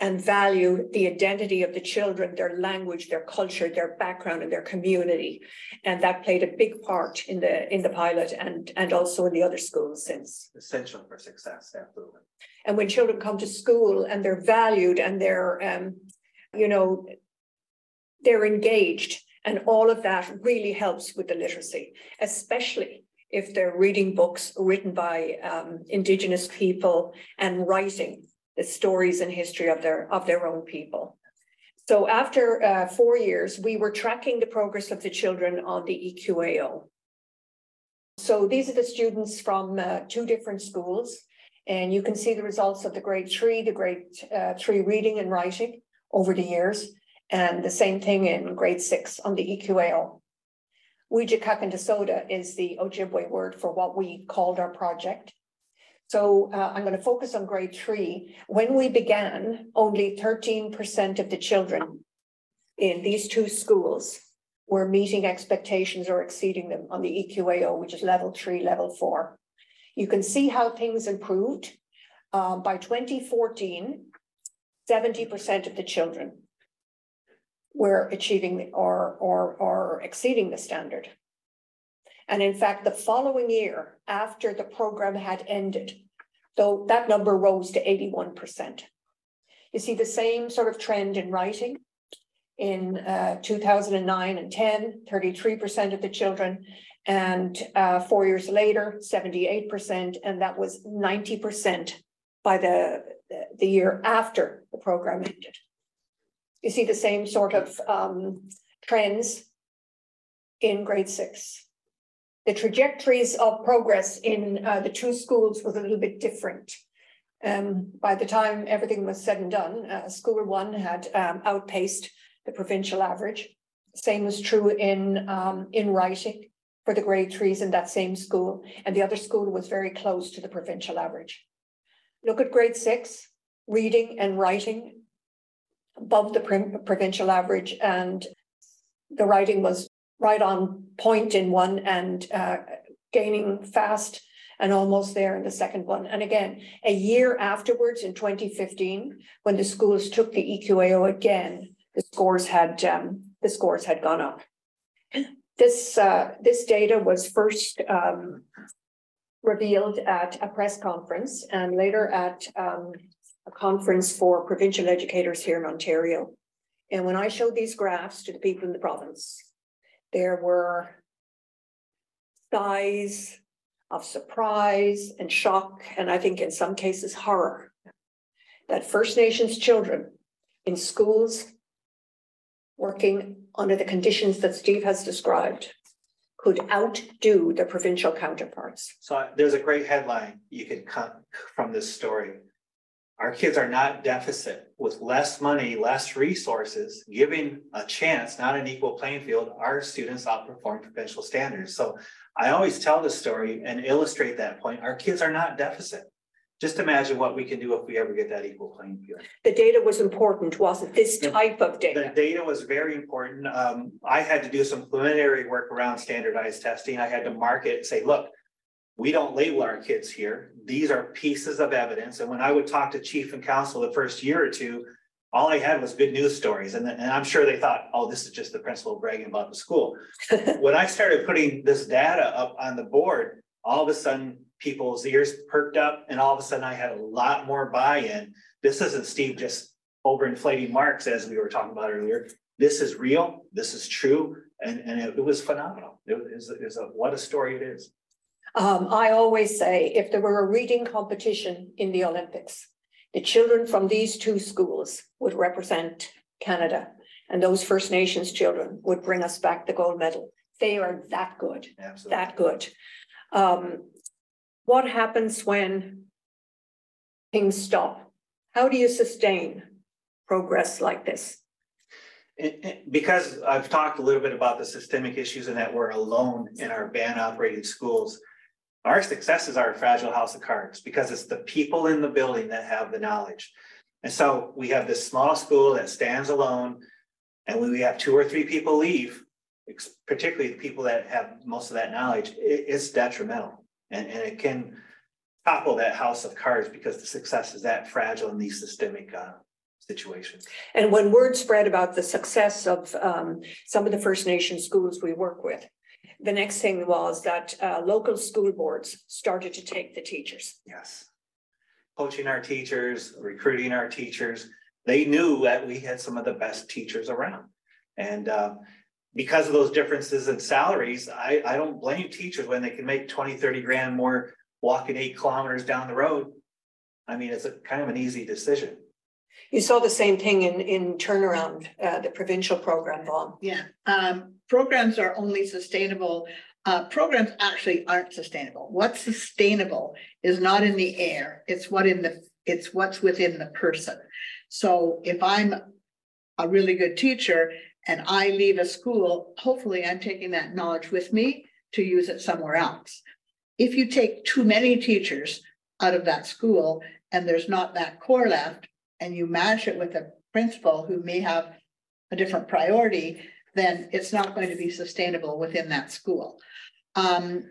and value the identity of the children, their language, their culture, their background, and their community. And that played a big part in the in the pilot and and also in the other schools since. Essential for success, absolutely. And when children come to school and they're valued and they're um, you know, they're engaged, and all of that really helps with the literacy, especially if they're reading books written by um, Indigenous people and writing the stories and history of their of their own people. So after uh, four years, we were tracking the progress of the children on the EQAO. So these are the students from uh, two different schools, and you can see the results of the grade three, the grade uh, three reading and writing over the years, and the same thing in grade six on the EQAO. Wijakakandasota is the Ojibwe word for what we called our project. So uh, I'm going to focus on grade three. When we began, only 13% of the children in these two schools were meeting expectations or exceeding them on the EQAO, which is level three, level four. You can see how things improved. Um, by 2014, 70% of the children were achieving or, or, or exceeding the standard. And in fact, the following year, after the program had ended, though that number rose to 81%. You see the same sort of trend in writing. In uh, 2009 and 10, 33% of the children, and uh, four years later, 78%, and that was 90% by the, the year after the program ended. You see the same sort of um, trends in grade six the trajectories of progress in uh, the two schools was a little bit different. Um, by the time everything was said and done, uh, school one had um, outpaced the provincial average. Same was true in um, in writing for the grade threes in that same school, and the other school was very close to the provincial average. Look at grade six, reading and writing above the provincial average, and the writing was right on point in one and uh, gaining fast and almost there in the second one. And again, a year afterwards in 2015, when the schools took the EQAO again, the scores had um, the scores had gone up. This uh, this data was first um, revealed at a press conference and later at um, a conference for provincial educators here in Ontario. And when I showed these graphs to the people in the province, there were sighs of surprise and shock, and I think in some cases horror, that First Nations children in schools working under the conditions that Steve has described could outdo their provincial counterparts. So there's a great headline you could cut from this story. Our kids are not deficit with less money, less resources, giving a chance, not an equal playing field, our students outperform provincial standards. So I always tell this story and illustrate that point. Our kids are not deficit. Just imagine what we can do if we ever get that equal playing field. The data was important, wasn't this type of data? The data? data was very important. Um, I had to do some preliminary work around standardized testing. I had to market, say, look, we don't label our kids here. These are pieces of evidence. And when I would talk to chief and council the first year or two, all I had was good news stories. And, and I'm sure they thought, oh, this is just the principal bragging about the school. when I started putting this data up on the board, all of a sudden people's ears perked up and all of a sudden I had a lot more buy-in. This isn't Steve just overinflating marks as we were talking about earlier. This is real, this is true, and, and it, it was phenomenal. It was, it was a, what a story it is. Um, I always say if there were a reading competition in the Olympics, the children from these two schools would represent Canada. and those First Nations children would bring us back the gold medal. They are that good, Absolutely. that good. Um, what happens when things stop? How do you sustain progress like this? It- it- because I've talked a little bit about the systemic issues and that we're alone in our band operated schools. Our success is our fragile house of cards because it's the people in the building that have the knowledge. And so we have this small school that stands alone. And when we have two or three people leave, particularly the people that have most of that knowledge, it's detrimental. And, and it can topple that house of cards because the success is that fragile in these systemic, uh, situations. And when word spread about the success of um some of the First Nation schools we work with. The next thing was that uh local school boards started to take the teachers. Yes. Coaching our teachers, recruiting our teachers, they knew that we had some of the best teachers around. And uh, because of those differences in salaries, I, I don't blame teachers when they can make 20, 30 grand more walking eight kilometers down the road. I mean, it's a kind of an easy decision. You saw the same thing in in turnaround, uh the provincial program, Vaughan. Yeah, um, programs are only sustainable. Uh, programs actually aren't sustainable. What's sustainable is not in the air. It's what in the, it's what's within the person. So if I'm a really good teacher and I leave a school, hopefully I'm taking that knowledge with me to use it somewhere else. If you take too many teachers out of that school and there's not that core left, and you match it with a principal who may have a different priority, then it's not going to be sustainable within that school. Um,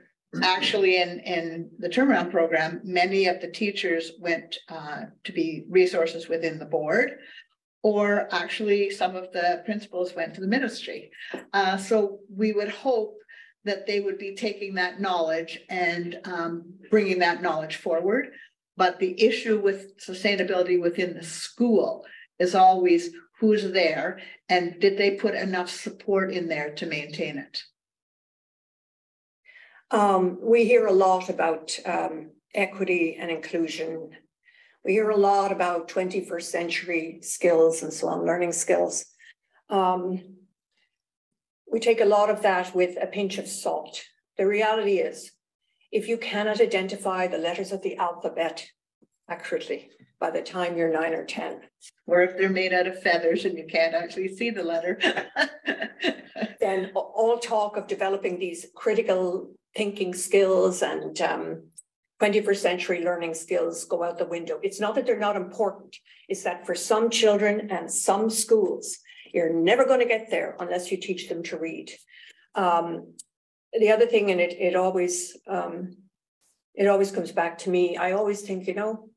actually, in, in the turnaround program, many of the teachers went, uh, to be resources within the board. Or actually, some of the principals went to the ministry. Uh, so we would hope that they would be taking that knowledge and, um, bringing that knowledge forward. But the issue with sustainability within the school is always who's there and did they put enough support in there to maintain it? Um, we hear a lot about um equity and inclusion. We hear a lot about twenty-first century skills and so on, learning skills. Um. We take a lot of that with a pinch of salt. The reality is, if you cannot identify the letters of the alphabet accurately by the time you're nine or ten, Or if they're made out of feathers and you can't actually see the letter. then all talk of developing these critical thinking skills and um. Twenty-first century learning skills go out the window. It's not that they're not important. It's that for some children and some schools, you're never going to get there unless you teach them to read. Um, the other thing, and it it always um. It always comes back to me. I always think, you know.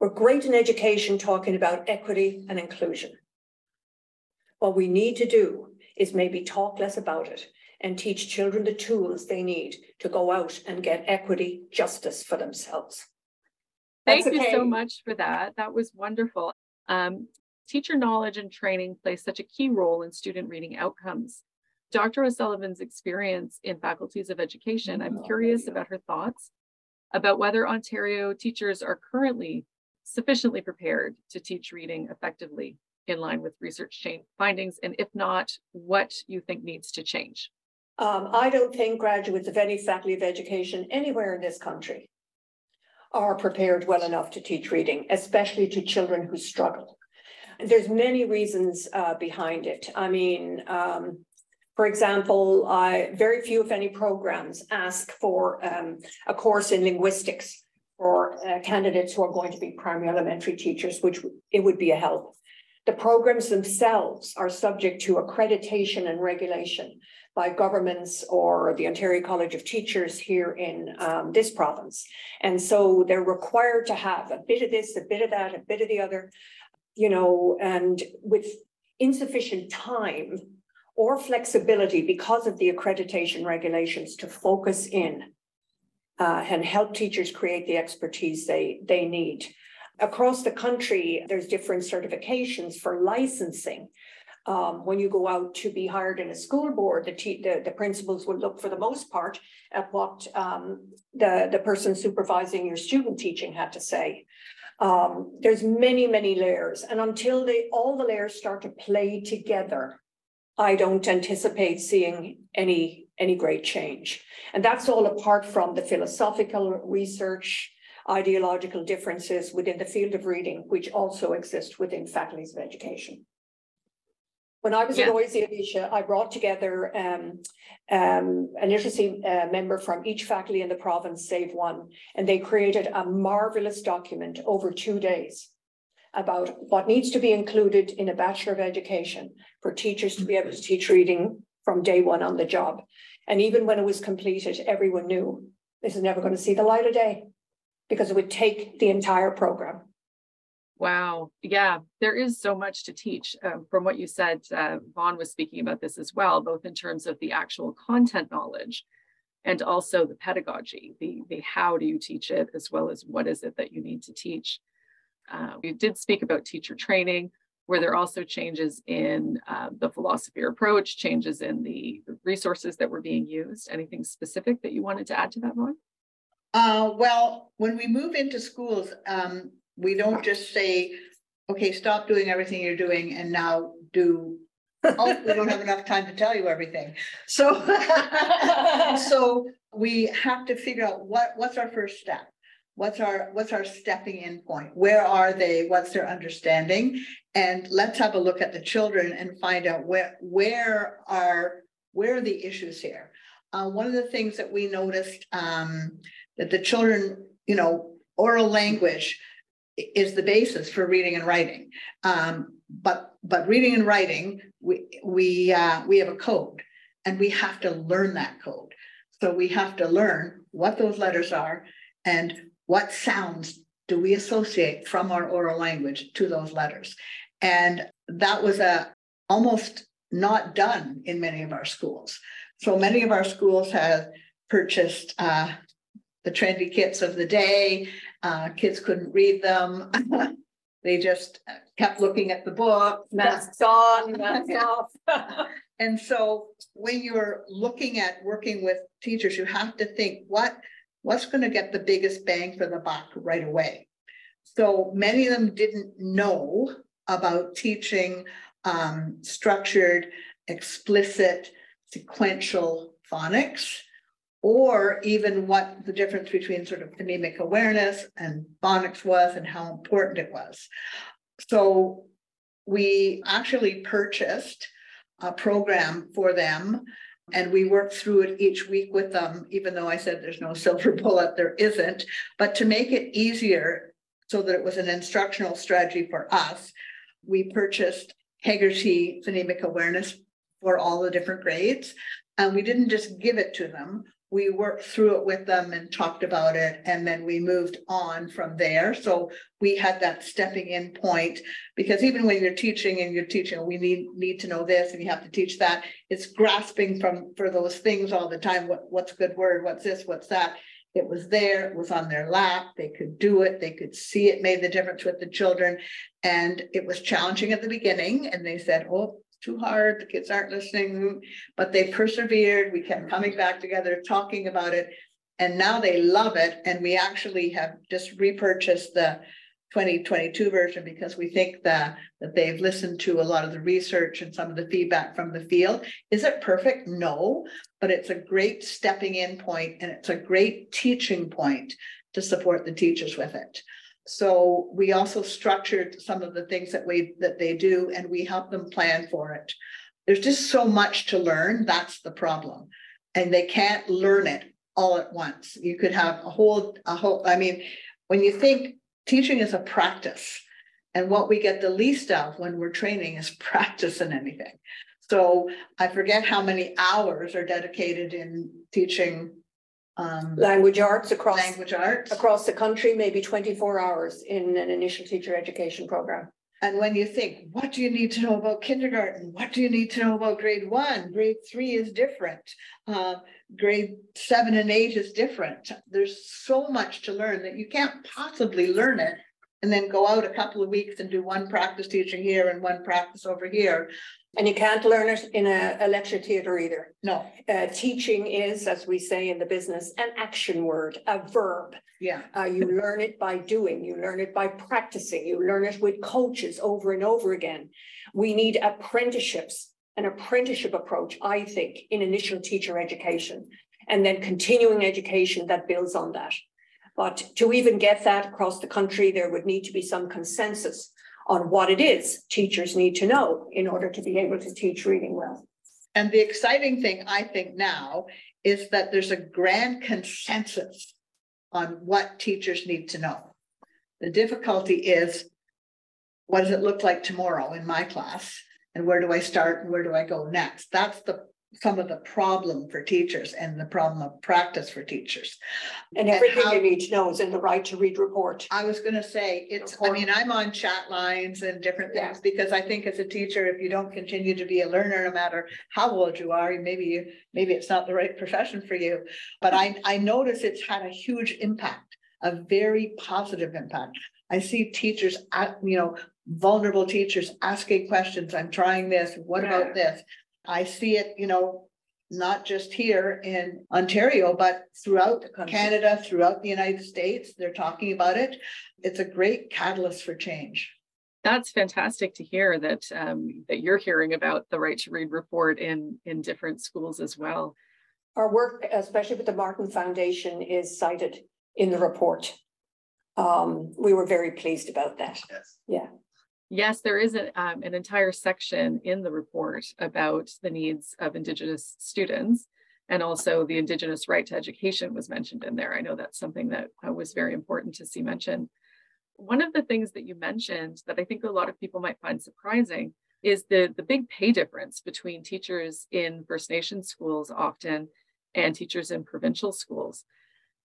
We're great in education talking about equity and inclusion. What we need to do is maybe talk less about it and teach children the tools they need to go out and get equity justice for themselves. Thank That's you so much for that. That was wonderful. Um, teacher knowledge and training plays such a key role in student reading outcomes. Dr. O'Sullivan's experience in faculties of education, I'm curious about her thoughts about whether Ontario teachers are currently sufficiently prepared to teach reading effectively in line with research findings, and if not, what you think needs to change. Um, I don't think graduates of any faculty of education anywhere in this country are prepared well enough to teach reading, especially to children who struggle. There's many reasons uh, behind it. I mean, um, for example, I very few, if any, programs ask for um, a course in linguistics for uh, candidates who are going to be primary elementary teachers, which it would be a help. The programs themselves are subject to accreditation and regulation by governments or the Ontario College of Teachers here in um, this province. And so they're required to have a bit of this, a bit of that, a bit of the other, you know, and with insufficient time or flexibility because of the accreditation regulations to focus in uh, and help teachers create the expertise they, they need. Across the country, there's different certifications for licensing Um, when you go out to be hired in a school board, the te- the, the principals will look for the most part at what, um, the, the person supervising your student teaching had to say. Um, there's many, many layers, and until they, all the layers start to play together, I don't anticipate seeing any, any great change. And that's all apart from the philosophical research, ideological differences within the field of reading, which also exist within faculties of education. When I was at Yeah. OISE Alicia, I brought together um, um, a literacy uh, member from each faculty in the province, save one, and they created a marvelous document over two days about what needs to be included in a Bachelor of Education for teachers to be able to teach reading from day one on the job. And even when it was completed, everyone knew this is never going to see the light of day because it would take the entire program. Wow. Yeah, there is so much to teach. Um, from what you said, uh, Vaughan was speaking about this as well, both in terms of the actual content knowledge and also the pedagogy, the, the how do you teach it, as well as what is it that you need to teach. Uh, we did speak about teacher training. Were there are also changes in uh, the philosophy or approach, changes in the resources that were being used? Anything specific that you wanted to add to that, Vaughan? Uh, well, when we move into schools, um, we don't just say, okay, stop doing everything you're doing and now do. Oh, we don't have enough time to tell you everything. So, so we have to figure out what, what's our first step? What's our, what's our stepping in point? Where are they? What's their understanding? And let's have a look at the children and find out where, where are, where are the issues here? Uh, one of the things that we noticed, um, that the children, you know, oral language is the basis for reading and writing. Um, but, but reading and writing, we, we, uh, we have a code and we have to learn that code. So we have to learn what those letters are and what sounds do we associate from our oral language to those letters. And that was a almost not done in many of our schools. So many of our schools have purchased uh, the trendy kits of the day. Uh, kids couldn't read them. They just kept looking at the book. Masks on, masks off. And so when you're looking at working with teachers, you have to think what, what's gonna get the biggest bang for the buck right away? So many of them didn't know about teaching um, structured, explicit, sequential phonics. Or even what the difference between sort of phonemic awareness and phonics was and how important it was. So we actually purchased a program for them. And we worked through it each week with them, even though I said there's no silver bullet, there isn't. But to make it easier, so that it was an instructional strategy for us, we purchased Heggerty phonemic awareness for all the different grades. And we didn't just give it to them. We worked through it with them and talked about it, and then we moved on from there. So we had that stepping in point because even when you're teaching and you're teaching, we need, need to know this and you have to teach that. It's grasping from, for those things all the time. What, what's good word? What's this? What's that? It was there, it was on their lap. They could do it. They could see it made the difference with the children. And it was challenging at the beginning and they said, oh, too hard. The kids aren't listening, but they persevered. We kept coming back together, talking about it. And now they love it. And we actually have just repurchased the twenty twenty-two version because we think that, that they've listened to a lot of the research and some of the feedback from the field. Is it perfect? No, but it's a great stepping in point and it's a great teaching point to support the teachers with it. So we also structured some of the things that we, that they do and we help them plan for it. There's just so much to learn. That's the problem. And they can't learn it all at once. You could have a whole, a whole, I mean, when you think teaching is a practice. And what we get the least of when we're training is practice in anything. So I forget how many hours are dedicated in teaching um, Language arts across, language arts. across the country, maybe twenty-four hours in an initial teacher education program. And when you think, what do you need to know about kindergarten? What do you need to know about grade one? Grade three is different. Uh, grade seven and eight is different. There's so much to learn that you can't possibly learn it. And then go out a couple of weeks and do one practice teaching here and one practice over here. And you can't learn it in a, a lecture theatre either. No, Uh, teaching is, as we say in the business, an action word, a verb. yeah, Uh, you learn it by doing, you learn it by practicing, you learn it with coaches over and over again. We need apprenticeships, an apprenticeship approach, I think, in initial teacher education. And then continuing education that builds on that. But to even get that across the country, there would need to be some consensus on what it is teachers need to know in order to be able to teach reading well. and the exciting thing, I think now, is that there's a grand consensus. On what teachers need to know. The difficulty is. What does it look like tomorrow in my class? And where do I start and where do I go next? That's the, some of the problem for teachers and the problem of practice for teachers. And And everything how- you need to know is in the right to read report. I was gonna say, it's, I mean, I'm on chat lines and different Yeah. things, because I think as a teacher, if you don't continue to be a learner, no matter how old you are, maybe you, maybe it's not the right profession for you. But I, I notice it's had a huge impact, a very positive impact. I see teachers, at you know, vulnerable teachers asking questions, I'm trying this, what Yeah. about this? I see it, you know, not just here in Ontario, but throughout Canada, throughout the United States, they're talking about it. It's a great catalyst for change. That's fantastic to hear that um, that you're hearing about the right to read report in in different schools as well. Our work, especially with the Martin Foundation, is cited in the report. Um, we were very pleased about that. Yes. Yes, there is a, um, an entire section in the report about the needs of Indigenous students. And also the Indigenous right to education was mentioned in there. I know that's something that uh, was very important to see mentioned. One of the things that you mentioned that I think a lot of people might find surprising is the, the big pay difference between teachers in First Nation schools often and teachers in provincial schools.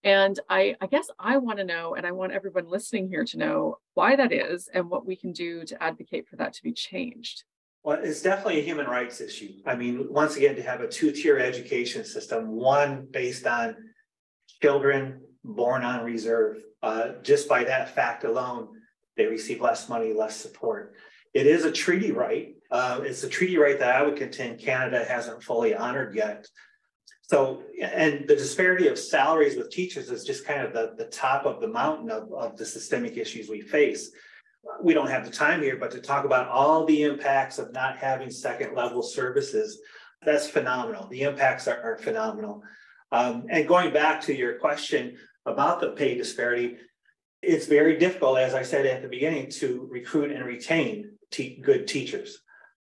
And I, I guess I want to know, and I want everyone listening here to know why that is and what we can do to advocate for that to be changed. Well, it's definitely a human rights issue. I mean, once again, to have a two-tier education system, one based on children born on reserve, uh, just by that fact alone, they receive less money, less support. It is a treaty right. Uh, it's a treaty right that I would contend Canada hasn't fully honored yet. So, and the disparity of salaries with teachers is just kind of the, the top of the mountain of, of the systemic issues we face we don't have the time here, but to talk about all the impacts of not having second level services, that's phenomenal. The impacts are, are phenomenal. Um, and going back to your question about the pay disparity, it's very difficult, as I said at the beginning, to recruit and retain te- good teachers.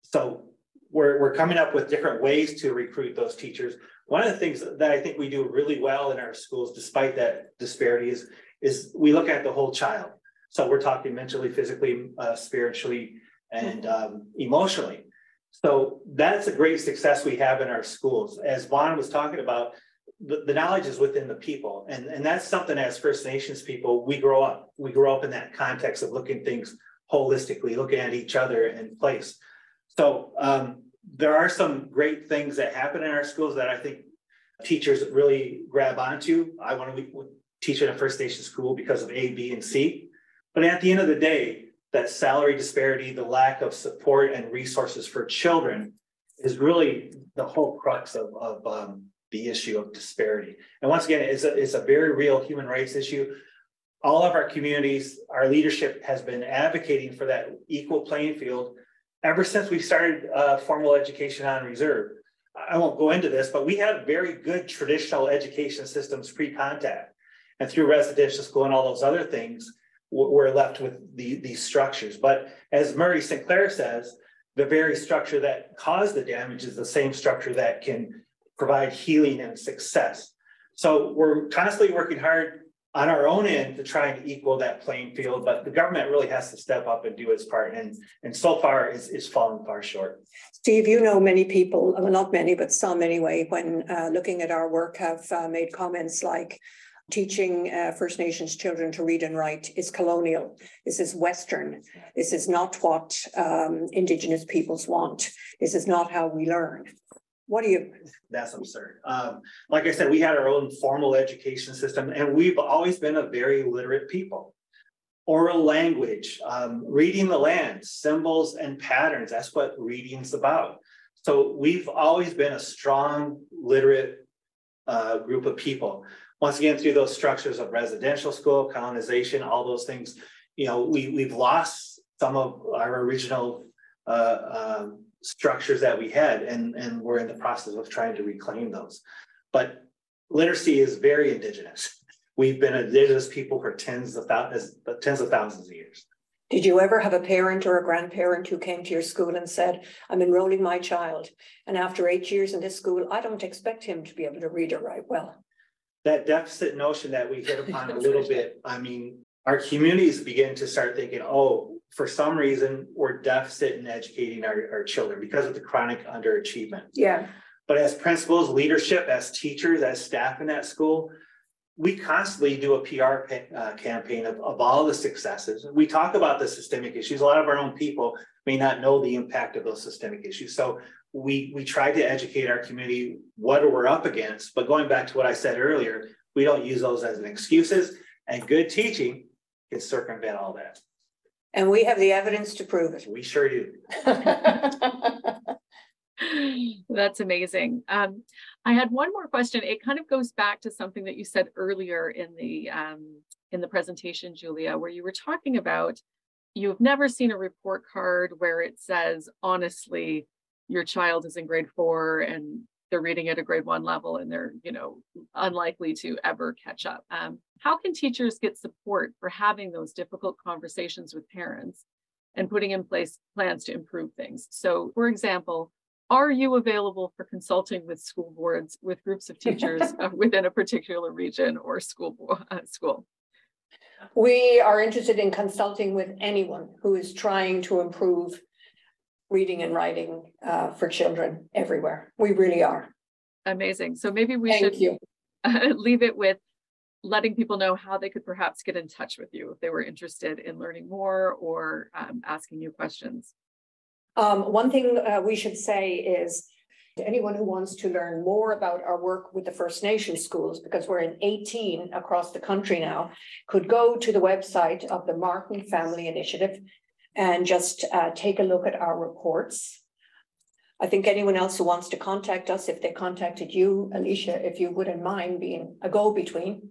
So we're, we're coming up with different ways to recruit those teachers. One of the things that I think we do really well in our schools, despite that disparity, is, is we look at the whole child. So we're talking mentally, physically, uh, spiritually, and um, emotionally. So that's a great success we have in our schools. As Vaughan was talking about, the, the knowledge is within the people. And, and that's something as First Nations people, we grow up. We grow up in that context of looking things holistically, looking at each other in place. So um, there are some great things that happen in our schools that I think teachers really grab onto. I want to teach in a First Nation school because of A, B, and C. But at the end of the day, that salary disparity, the lack of support and resources for children is really the whole crux of, of um, the issue of disparity. And once again, it's a, it's a very real human rights issue. All of our communities, our leadership has been advocating for that equal playing field ever since we started uh, formal education on reserve. I won't go into this, but we had very good traditional education systems pre-contact. And through residential school and all those other things, we're left with the, these structures. But as Murray Sinclair says, the very structure that caused the damage is the same structure that can provide healing and success. So we're constantly working hard on our own end to try and equal that playing field, but the government really has to step up and do its part. And, and so far is, is falling far short. Steve, you know, many people, well, not many, but some anyway, when uh, looking at our work have uh, made comments like teaching uh, First Nations children to read and write is colonial. This is Western. This is not what um, Indigenous peoples want. This is not how we learn. What do you, That's absurd. Um, like I said, we had our own formal education system and we've always been a very literate people. Oral language, um, reading the land, symbols and patterns, that's what reading's about. So we've always been a strong literate uh, group of people. Once again, through those structures of residential school, colonization, all those things, you know, we, we've lost some of our original uh, um, structures that we had, and, and we're in the process of trying to reclaim those. But literacy is very indigenous. We've been indigenous people for tens of thousands, tens of thousands of years. Did you ever have a parent or a grandparent who came to your school and said, I'm enrolling my child, and after eight years in this school, I don't expect him to be able to read or write well? That deficit notion that we hit upon a little bit, I mean, our communities begin to start thinking, oh, for some reason, we're deficit in educating our, our children because of the chronic underachievement. Yeah. But as principals, leadership, as teachers, as staff in that school, we constantly do a PR uh, campaign of, of all the successes. We talk about the systemic issues. A lot of our own people may not know the impact of those systemic issues. So we we try to educate our community what we're up against. But going back to what I said earlier, we don't use those as an excuses. And good teaching can circumvent all that. And we have the evidence to prove it. We sure do. That's amazing. Um, I had one more question. It kind of goes back to something that you said earlier in the um, in the presentation, Julia, where you were talking about you've never seen a report card where it says honestly your child is in grade four and they're reading at a grade one level and they're you know unlikely to ever catch up. Um, how can teachers get support for having those difficult conversations with parents and putting in place plans to improve things? So for example are you available for consulting with school boards with groups of teachers uh, within a particular region or school uh, school? We are interested in consulting with anyone who is trying to improve reading and writing uh, for children everywhere. We really are. Amazing. So maybe we Thank should you. leave it with letting people know how they could perhaps get in touch with you if they were interested in learning more or um, asking you questions. Um, one thing uh, we should say is to anyone who wants to learn more about our work with the First Nation schools, because we're in 18 across the country now, could go to the website of the Martin Family Initiative and just uh, take a look at our reports. I think anyone else who wants to contact us, if they contacted you, Alicia, if you wouldn't mind being a go-between.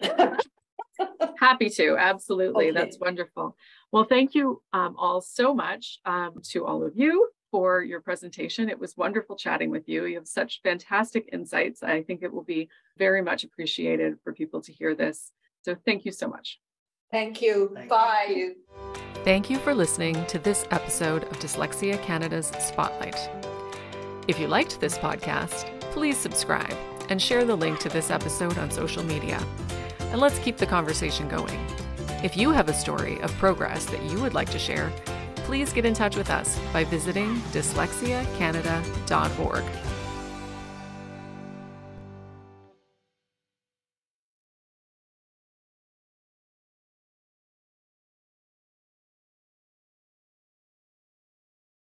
Happy to, absolutely. Okay. That's wonderful. Well, thank you um, all so much um, to all of you for your presentation. It was wonderful chatting with you. You have such fantastic insights. I think it will be very much appreciated for people to hear this. So thank you so much. Thank you. Thank Bye. You. Thank you for listening to this episode of Dyslexia Canada's Spotlight. If you liked this podcast, please subscribe and share the link to this episode on social media. And let's keep the conversation going. If you have a story of progress that you would like to share, please get in touch with us by visiting dyslexiacanada.org.